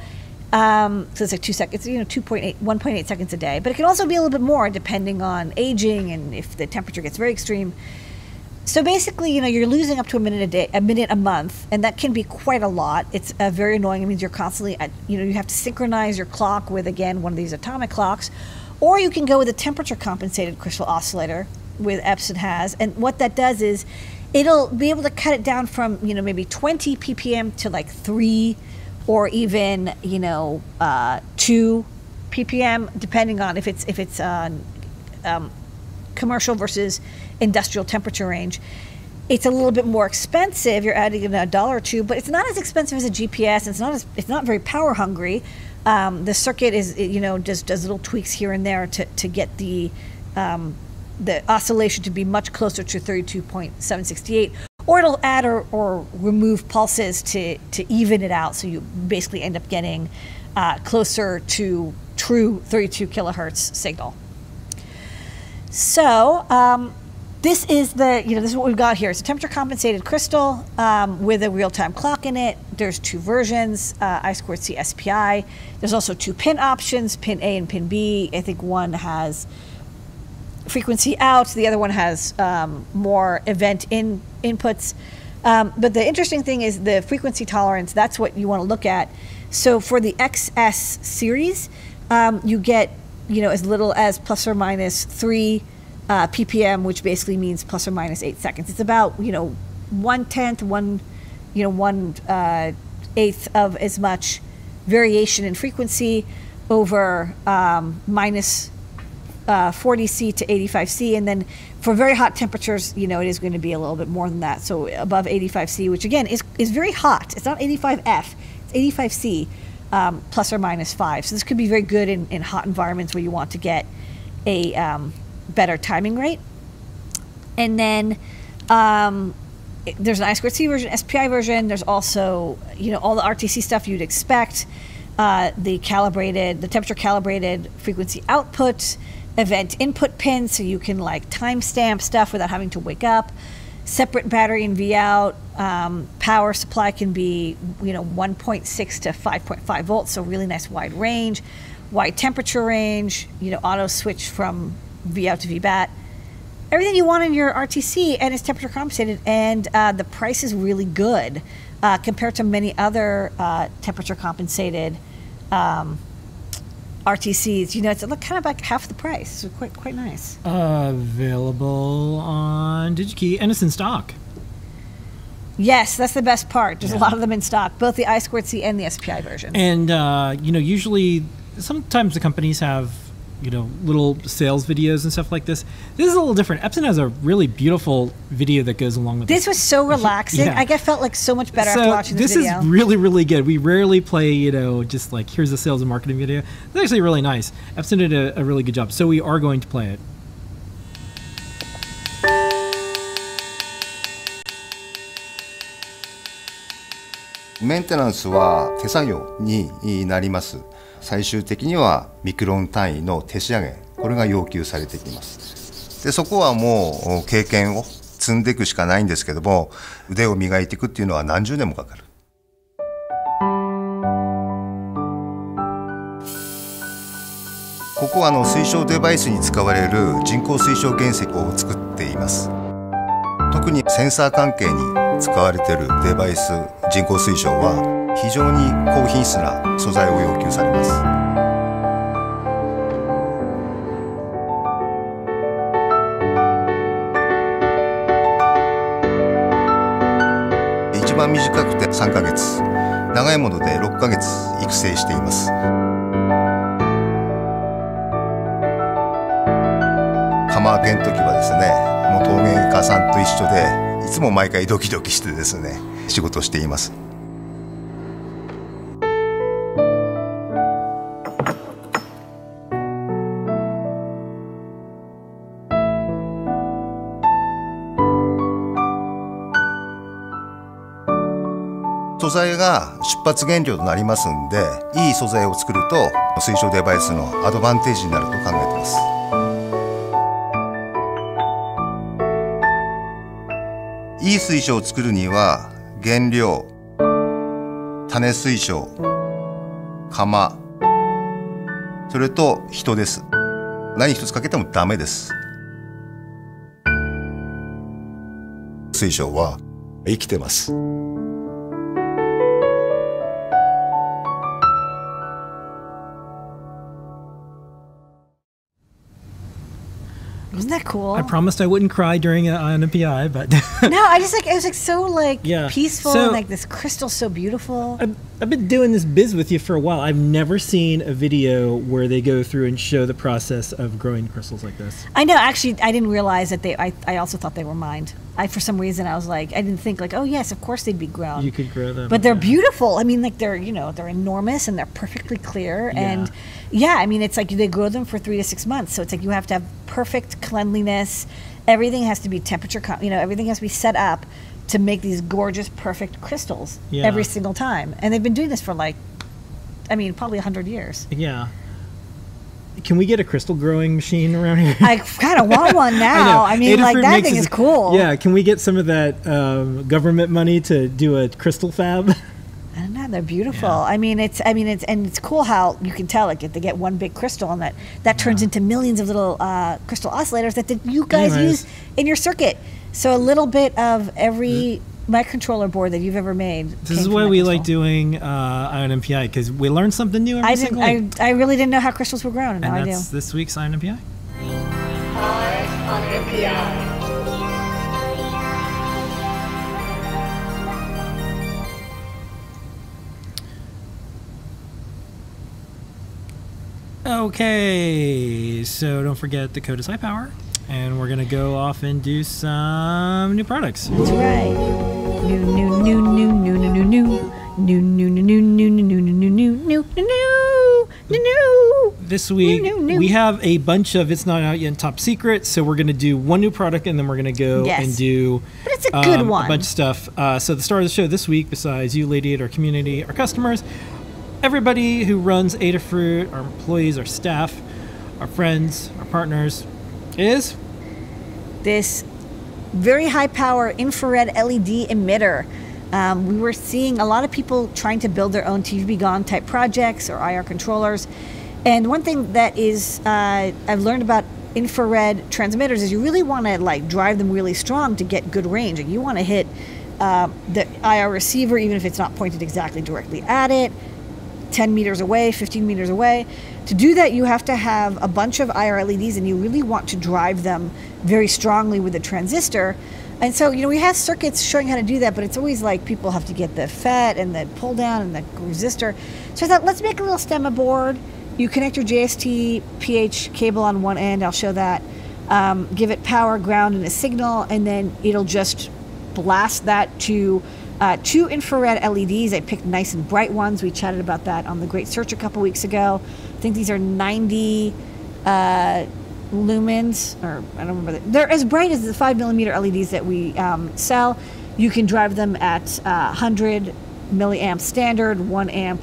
um, so it's like two seconds, you know, 2.8, 1.8 seconds a day. But it can also be a little bit more depending on aging and if the temperature gets very extreme. So basically, you know, you're losing up to a minute a day, a minute a month, and that can be quite a lot. It's uh, very annoying. It means you're constantly, at, you know, you have to synchronize your clock with again one of these atomic clocks, or you can go with a temperature compensated crystal oscillator with Epson has, and what that does is it'll be able to cut it down from you know maybe 20 ppm to like three, or even you know uh, two ppm, depending on if it's if it's uh, um, commercial versus industrial temperature range. It's a little bit more expensive. You're adding in a dollar or two, but it's not as expensive as a GPS. It's not as it's not very power hungry. Um, the circuit is you know just does little tweaks here and there to, to get the um, the oscillation to be much closer to 32.768 or it'll add or, or remove pulses to, to even it out. So you basically end up getting uh, closer to true 32 kilohertz signal. So um, this is the you know this is what we've got here. It's a temperature compensated crystal um, with a real-time clock in it. There's two versions uh, i squared c spi there's also two pin options pin a and pin b. I think one has frequency out. The other one has um, more event in inputs. Um, but the interesting thing is the frequency tolerance. That's what you want to look at. So for the XS series, um, you get you know as little as plus or minus three uh, ppm, which basically means plus or minus eight seconds. It's about you know one tenth, one you know one uh, eighth of as much variation in frequency over um, minus uh, 40C to 85C, and then for very hot temperatures, you know, it is going to be a little bit more than that. So above 85C, which again is is very hot. It's not 85F, it's 85C, um, plus or minus five. So this could be very good in, in hot environments where you want to get a um, better timing rate. And then um, it- there's an I squared C version, SPI version. There's also you know all the RTC stuff you'd expect. Uh, the calibrated, the temperature calibrated frequency output, event input pin, so you can like timestamp stuff without having to wake up. Separate battery and V out. Um, power supply can be you know 1.6 to 5.5 volts, so really nice wide range, wide temperature range. You know auto switch from V out to V bat everything you want in your RTC, and it's temperature compensated, and uh, the price is really good uh, compared to many other uh, temperature compensated um, RTCs. You know, it's look kind of like half the price. So quite quite nice.
Available on DigiKey and it's in stock.
Yes, that's the best part. There's a lot of them in stock, both the I squared C and the SPI version.
And uh, you know, usually, sometimes the companies have you know little sales videos and stuff like this. This is a little different. Epson has a really beautiful video that goes along with
this was so relaxing.
Yeah.
I get felt like so much better
so
after watching this,
this
video.
is really really good. We rarely play you know just like here's a sales and marketing video. It's actually really nice. Epson did a, a really good job. So we are going to play it.
メンテナンスは手作業になります 最終的にはミクロン単位の手仕上げこれが要求されてきます。でそこはもう経験を積んでいくしかないんですけども腕を磨いていくっていうのは何十年もかかる。ここはあの水晶デバイスに使われる人工水晶原石を作っています。特にセンサー関係に使われているデバイス人工水晶は非常に高品質な素材を要求されます。一番短くて3ヶ月。長いもので6ヶ月育成しています。釜揚げの時はですねもう陶芸家さんと一緒でいつも毎回ドキドキしてですね仕事をしています。材が出発原料となりますんでいい素材を作ると水晶デバイスのアドバンテージになると考えてます。いい水晶を作るには原料種水晶釜それと人です。何一つかけてもダメです。水晶は生きてます。
Cool?
I promised I wouldn't cry during a, an MPI, but
no, I just like it was like so like
Yeah.
peaceful
So-
and like this crystal so beautiful.
I've been doing this biz with you for a while. I've never seen a video where they go through and show the process of growing crystals like this.
I know. Actually, I didn't realize that they. I, I also thought they were mined. I for some reason I was like I didn't think like oh yes of course they'd be grown.
You could grow them,
but they're
yeah.
beautiful. I mean like they're you know they're enormous and they're perfectly clear and yeah I mean it's like they grow them for three to six months so it's like you have to have perfect cleanliness. Everything has to be temperature. You know everything has to be set up to make these gorgeous perfect crystals
Yeah.
every single time. And they've been doing this for like I mean probably hundred years.
Yeah. Can we get a crystal growing machine around here?
I kind of want [LAUGHS] one now.
know.
I, mean, like that thing is cool.
Yeah, can we get some of that um, government money to do a crystal fab? [LAUGHS]
I don't know. They're beautiful.
Yeah.
I mean, it's. I mean, it's and it's cool how you can tell like if they get one big crystal and that that turns into millions of little uh, crystal oscillators that the, you guys
Anyways.
use in your circuit. So a little bit of every microcontroller board that you've ever made.
This is why we like doing uh, EYE on NPI because we learn something new every
I
single
didn't. I, I really didn't know how crystals were grown, and now I
and
do.
that's this week's EYE on NPI. Okay, so don't forget the code is high power, and we're gonna go off and do some new products.
That's right. New, new, new, new, new, new, new, new. New, new, new, new, new, new, new, new, new, new, new, new, new, new.
This week
New, new, new.
we have a bunch of it's not out yet top secret, so we're gonna do one new product and then we're gonna go
Yes.
and do
But it's a good
um,
one.
a bunch of stuff. Uh, so the star of the show this week, besides you, Lady Ada our community, our customers, everybody who runs Adafruit, our employees, our staff, our friends, our partners, is
this very high power infrared LED emitter. Um, we were seeing a lot of people trying to build their own TV-B-Gone type projects or IR controllers. And one thing that is uh, I've learned about infrared transmitters is you really want to like drive them really strong to get good range. Like you want to hit uh, the IR receiver even if it's not pointed exactly directly at it. 10 meters away, 15 meters away. To do that, you have to have a bunch of IR LEDs and you really want to drive them very strongly with a transistor. And so, you know, we have circuits showing how to do that, but it's always like people have to get the FET and the pull down and the resistor. So I thought, let's make a little stemma board. You connect your JST PH cable on one end, I'll show that. Um, give it power, ground, and a signal, and then it'll just blast that to uh, two infrared LEDs. I picked nice and bright ones. We chatted about that on the Great Search a couple weeks ago. I think these are 90 uh, lumens, or I don't remember. The, they're as bright as the five millimeter LEDs that we um, sell. You can drive them at uh, 100 milliamp standard, one amp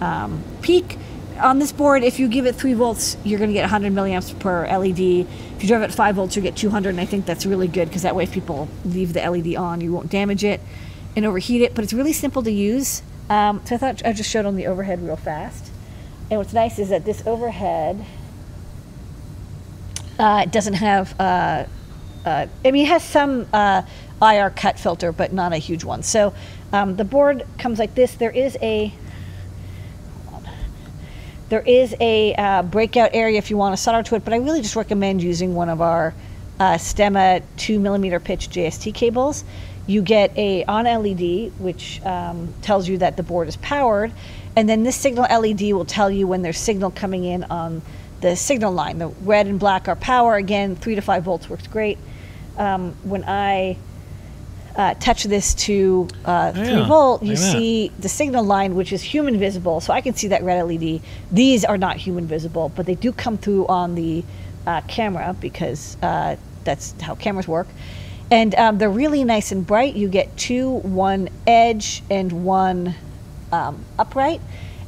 um, peak. On this board, if you give it three volts, you're going to get 100 milliamps per LED. If you drive it at five volts, you get 200, and I think that's really good because that way, if people leave the LED on, you won't damage it and overheat it. But it's really simple to use. Um, so I thought I just showed on the overhead real fast. And what's nice is that this overhead uh, doesn't have. Uh, uh, I mean, it has some uh, IR cut filter, but not a huge one. So um, the board comes like this. There is a there is a uh, breakout area if you want to solder to it, but I really just recommend using one of our uh, Stemma two millimeter pitch JST cables. You get a on LED, which um, tells you that the board is powered, and then this signal LED will tell you when there's signal coming in on the signal line. The red and black are power. Again, three to five volts works great. Um, when I uh, touch this to uh,
Oh,
three
yeah.
volt, you see the signal line, which is human visible. So I can see that red LED. These are not human visible, but they do come through on the uh, camera because uh, that's how cameras work. And um, they're really nice and bright. You get two, one edge and one um, upright.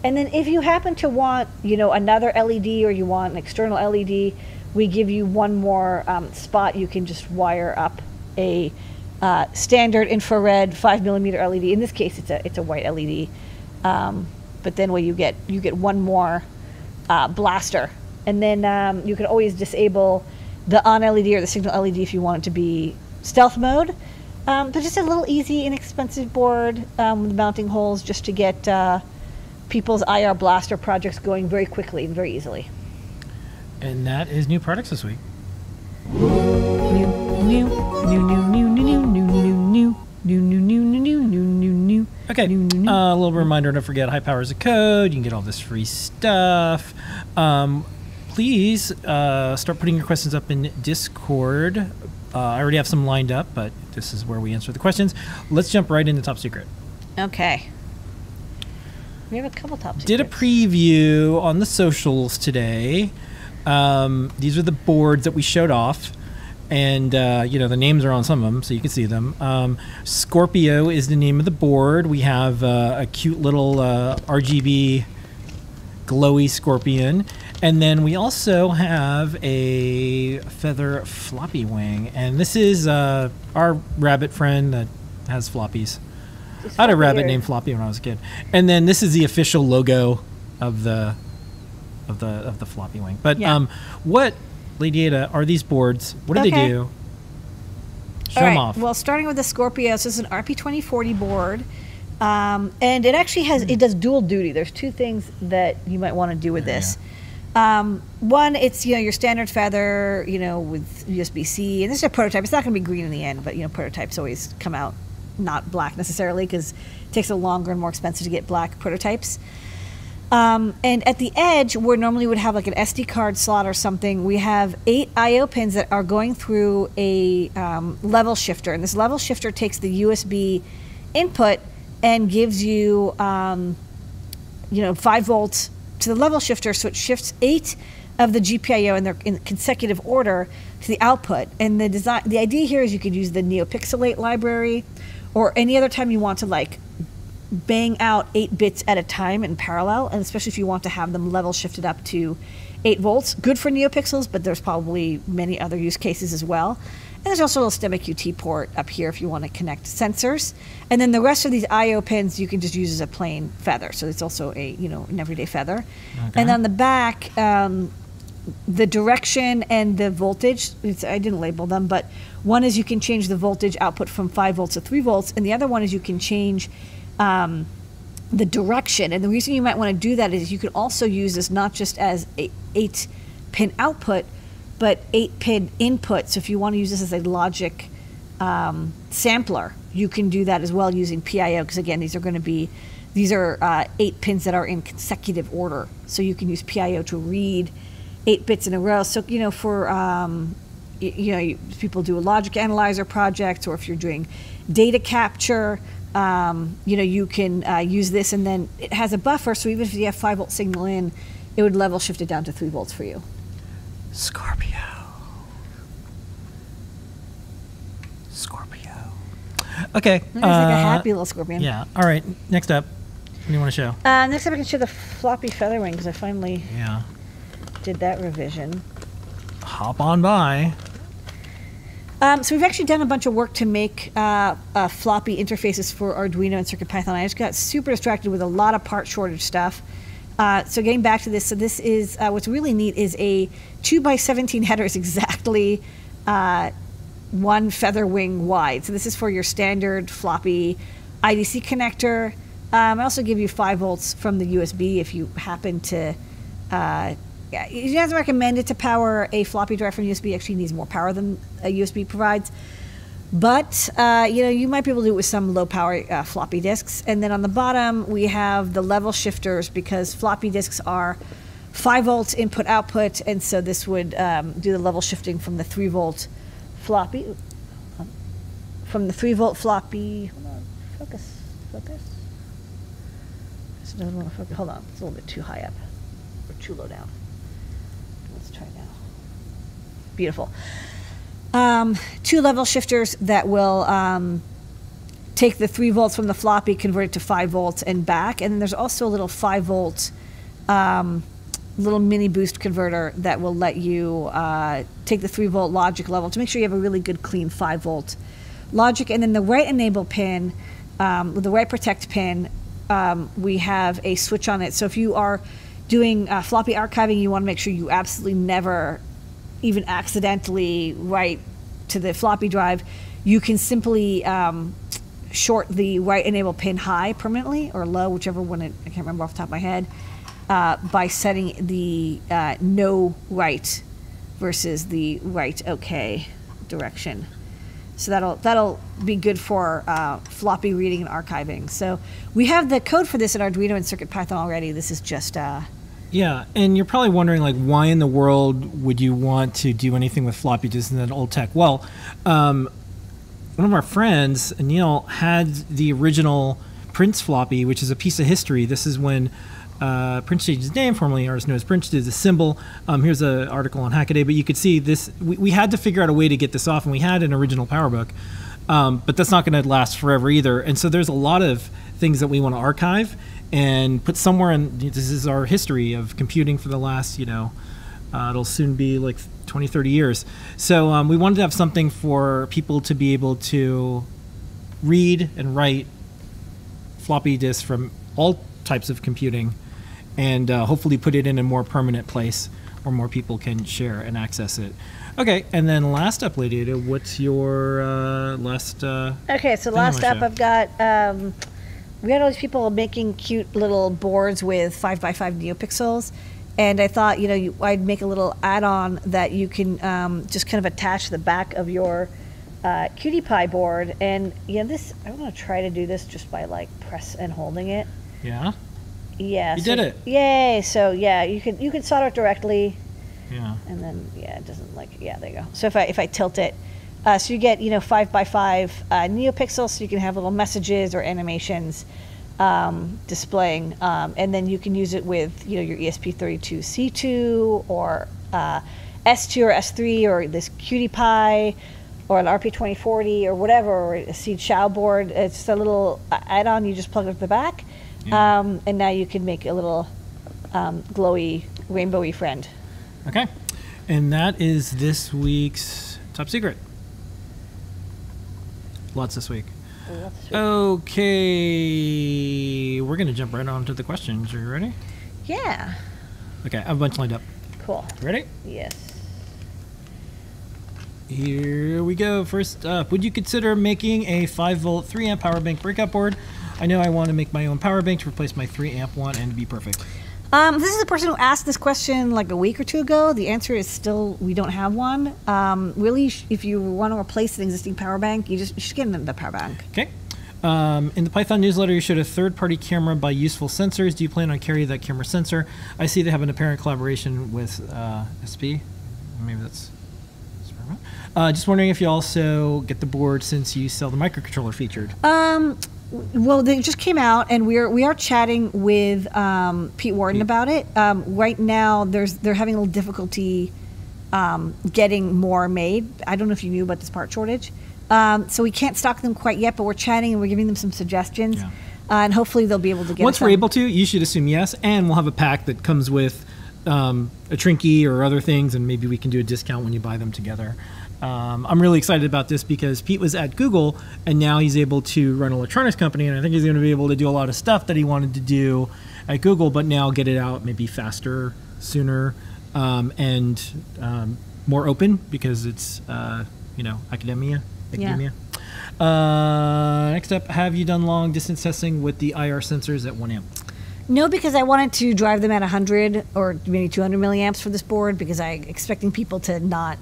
And then if you happen to want, you know, another LED or you want an external LED, we give you one more um, spot. You can just wire up a uh, standard infrared five millimeter LED. In this case, it's a it's a white LED. Um, but then what you get you get one more uh, blaster, and then um, you can always disable the on LED or the signal LED if you want it to be stealth mode. Um, but just a little easy, inexpensive board um, with mounting holes just to get uh, people's IR blaster projects going very quickly and very easily.
and that is new products this week.
New, new, new, new, new, new, new, new, new, new, new, new, new, new, new, new, new.
Okay, uh, a little reminder don't forget high power is a code. You can get all this free stuff. Um, please uh, start putting your questions up in Discord. Uh, I already have some lined up, but this is where we answer the questions. Let's jump right into top secret.
Okay. We have a couple top
Did a preview on the socials today. Um, these are the boards that we showed off. And, uh, you know, the names are on some of them, so you can see them. Um, Scorpio is the name of the board. We have uh, a cute little uh, RGB glowy scorpion. And then we also have a feather floppy wing. And this is uh, our rabbit friend that has floppies. I had a rabbit
weird.
named Floppy when I was a kid. And then this is the official logo of the of the of the floppy wing. But
Yeah.
um, what, Lady Ada, are these boards? What do they do? Show
All
them off.
Well, starting with the Scorpio, this is an RP2040 board. Um, and it actually has, it does dual duty. There's two things that you might want to do with this. Um, one, it's, you know, your standard feather, you know, with USB-C. And this is a prototype. It's not going to be green in the end, but, you know, prototypes always come out not black necessarily because it takes a longer and more expensive to get black prototypes. Um, and at the edge, where normally would have like an SD card slot or something, we have eight I/O pins that are going through a um, level shifter, and this level shifter takes the USB input and gives you, um, you know, five volts to the level shifter, so it shifts eight of the GPIO in their in consecutive order to the output. And the design, the idea here is you could use the NeoPXL8 library, or any other time you want to like bang out eight bits at a time in parallel, and especially if you want to have them level shifted up to eight volts. Good for NeoPixels, but there's probably many other use cases as well. And there's also a little STEMMA QT port up here if you want to connect sensors. And then the rest of these I/O pins you can just use as a plain feather. So it's also a you know an everyday feather. And on the back, um, the direction and the voltage. It's, I didn't label them, but one is you can change the voltage output from five volts to three volts, and the other one is you can change um, the direction. And the reason you might want to do that is you can also use this not just as a eight pin output, but eight pin input. So if you want to use this as a logic um, sampler, you can do that as well using PIO. Because again, these are going to be these are uh, eight pins that are in consecutive order. So you can use PIO to read eight bits in a row. So you know for um, y- you know you, people do a logic analyzer project, or if you're doing data capture. Um, you know, you can uh, use this, and then it has a buffer. So even if you have five volt signal in, it would level shift it down to three volts for you.
Scorpio. Okay.
It's like a
uh,
happy little scorpion.
Yeah. All right. Next up, what do you want to show?
Uh, next up, I can show the floppy feather wing because I finally
Yeah.
did that revision.
Hop on by.
Um, so we've actually done a bunch of work to make uh, uh, floppy interfaces for Arduino and CircuitPython. I just got super distracted with a lot of part shortage stuff. Uh, so getting back to this, so this is uh, what's really neat is a two by seventeen [LAUGHS] header is exactly uh, one feather wing wide. So this is for your standard floppy IDC connector. Um, I also give you five volts from the USB if you happen to. Uh, yeah, it doesn't recommend it to power a floppy drive from USB. Actually needs more power than a USB provides. But uh, you know, you might be able to do it with some low power uh, floppy disks. And then on the bottom, we have the level shifters because floppy disks are five volts input output, and so this would um, do the level shifting from the three volt floppy, from the three volt floppy. Hold on, focus, focus. This doesn't want to focus. Hold on, it's a little bit too high up or too low down. Let's try now. Beautiful. Um, two level shifters that will um, take the three volts from the floppy, convert it to five volts and back. And then there's also a little five volt, um, little mini boost converter that will let you uh, take the three volt logic level to make sure you have a really good clean five volt logic. And then the right enable pin, um, the right protect pin, um, we have a switch on it. So if you are doing uh, floppy archiving, you want to make sure you absolutely never even accidentally write to the floppy drive, you can simply um, short the right enable pin high permanently or low, whichever one it, I can't remember off the top of my head, uh, by setting the uh, no right versus the right okay direction. So that'll that'll be good for uh, floppy reading and archiving. So we have the code for this in Arduino and CircuitPython already. This is just uh,
Yeah, and you're probably wondering like why in the world would you want to do anything with floppy disks in that old tech? Well, um, one of our friends, Neil, had the original Prince floppy, which is a piece of history. This is when uh, Prince changed his name, formerly ours known as Prince, did the symbol. Um, here's an article on Hackaday, but you could see this. We, we had to figure out a way to get this off, and we had an original PowerBook, um, but that's not going to last forever either. And so there's a lot of things that we want to archive and put somewhere in. This is our history of computing for the last, you know, uh, it'll soon be like 20, 30 years. So um, we wanted to have something for people to be able to read and write floppy disks from all types of computing and uh, hopefully put it in a more permanent place where more people can share and access it. Okay, and then last up, Lady Ada, what's your uh, last? Uh,
Okay, so last up. I've got um, we had all these people making cute little boards with five by five neopixels, and I thought you know you, I'd make a little add-on that you can um, just kind of attach to the back of your uh, QT Py board, and yeah, this I'm gonna try to do this just by like press and holding it.
Yeah,
Yeah,
You
so-
did it.
Yay! So yeah, you can you can solder it directly
yeah.
and then yeah, it doesn't like yeah, there you go. So if I if I tilt it, uh, so you get you know five by five uh, neopixels, so you can have little messages or animations um, displaying, um, and then you can use it with you know your E ESP32C2 or uh, S2 or S3 or this QT Py or an RP2040 or whatever, or a Seeed Xiao board. It's a little uh, add-on. You just plug it at the back,
Yeah.
um, and now you can make a little um, glowy, rainbowy friend.
Okay, and that is this week's top secret. Lots this week. Okay, we're gonna jump right on to the questions. Are you ready?
Yeah.
Okay, I have a bunch lined up.
Cool.
Ready?
Yes.
Here we go. First up, would you consider making a 5 volt 3 amp power bank breakout board? I know I want to make my own power bank to replace my 3 amp one and be perfect.
Um, this is a person who asked this question like a week or two ago. The answer is still we don't have one. Um, really, if you want to replace an existing power bank, you just you should get another power bank.
Okay. Um, in the Python newsletter, you showed a third-party camera by Useful Sensors. Do you plan on carrying that camera sensor? I see they have an apparent collaboration with uh, SP. Maybe that's. Uh, just wondering if you also get the board since you sell the microcontroller featured.
Um, well, they just came out, and we're we are chatting with um, Pete Warden about it. Um, right now, there's they're having a little difficulty um, getting more made. I don't know if you knew about this part shortage, um, so we can't stock them quite yet. But we're chatting and we're giving them some suggestions,
Yeah.
uh, and hopefully they'll be able to get.
Once we're able to, you should assume yes, and we'll have a pack that comes with um, a Trinkey or other things, and maybe we can do a discount when you buy them together. Um, I'm really excited about this because Pete was at Google, and now he's able to run an electronics company, and I think he's going to be able to do a lot of stuff that he wanted to do at Google, but now get it out maybe faster, sooner, um, and um, more open because it's uh, you know academia.
Yeah.
Uh, next up, have you done long distance testing with the IR sensors at 1 amp?
No, because I wanted to drive them at 100 or maybe 200 milliamps for this board because I expecting people to not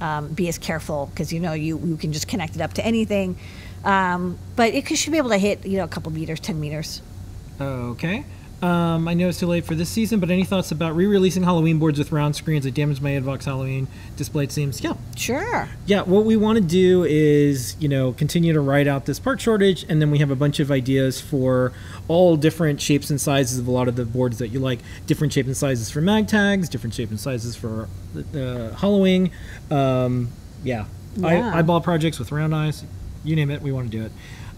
um, be as careful because you know you, you can just connect it up to anything. Um, but it should be able to hit you know a couple meters, 10 meters.
Okay. Um, I know it's too late for this season, but any thoughts about re-releasing Halloween boards with round screens? I damaged my Advox Halloween display. It seems. Yeah.
Sure.
Yeah, what we want to do is, you know, continue to write out this part shortage, and then we have a bunch of ideas for all different shapes and sizes of a lot of the boards that you like. Different shapes and sizes for MagTags, different shapes and sizes for uh, HalloWing. Um, yeah.
Yeah.
I, eyeball projects with round eyes, you name it, we want to do it.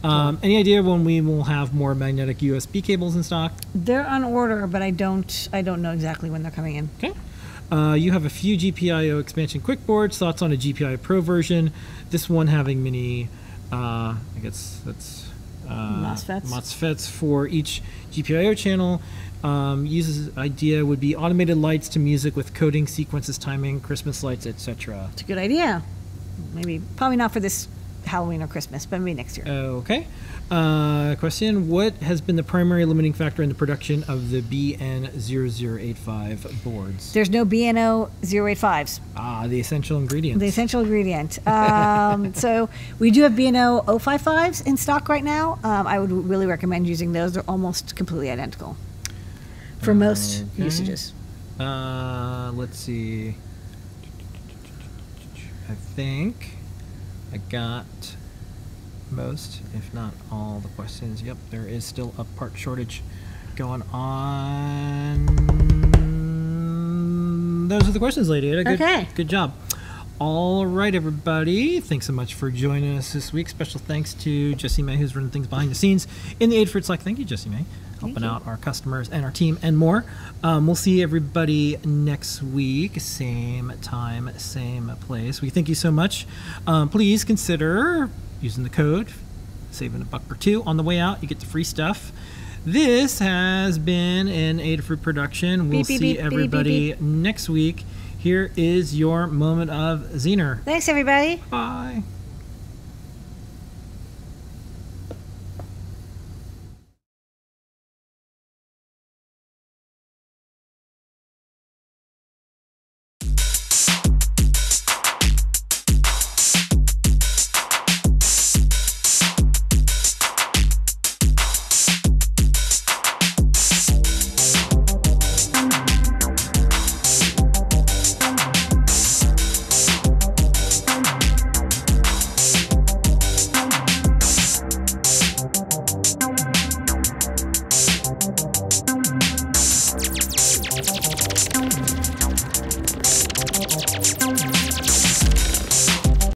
Um, any idea when we will have more magnetic USB cables in stock?
They're on order, but I don't I don't know exactly when they're coming in.
Okay. Uh, you have a few GPIO expansion quick boards. Thoughts on a GPIO Pro version? This one having mini, uh, I guess that's uh,
MOSFETs?
MOSFETs for each GPIO channel. Um, uses idea would be automated lights to music with coding, sequences, timing, Christmas lights, etc.
It's a good idea. Maybe probably not for this Halloween or Christmas, but maybe next year.
Okay. Uh, question What has been the primary limiting factor in the production of the BNO085 boards?
There's no BNO 085s.
Ah, the essential ingredient.
The essential ingredient. Um, [LAUGHS] so we do have BNO 055s in stock right now. Um, I would really recommend using those. They're almost completely identical for most
Okay.
usages.
Uh, let's see. I think I got most, if not all, the questions. Yep, there is still a part shortage going on. Those are the questions, Lady Ada. Good,
Okay.
Good job. All right, everybody. Thanks so much for joining us this week. Special thanks to Jesse May, who's running things behind the scenes in the Adafruit Slack. Thank you, Jesse May, helping out our customers and our team and more. Um, we'll see everybody next week, same time, same place. We thank you so much. Um, please consider using the code, saving a buck or two on the way out. You get the free stuff. This has been an Adafruit production. We'll
Beep,
see
beep, beep, beep,
everybody next week. Here is your moment of Zener.
Thanks, everybody.
Bye.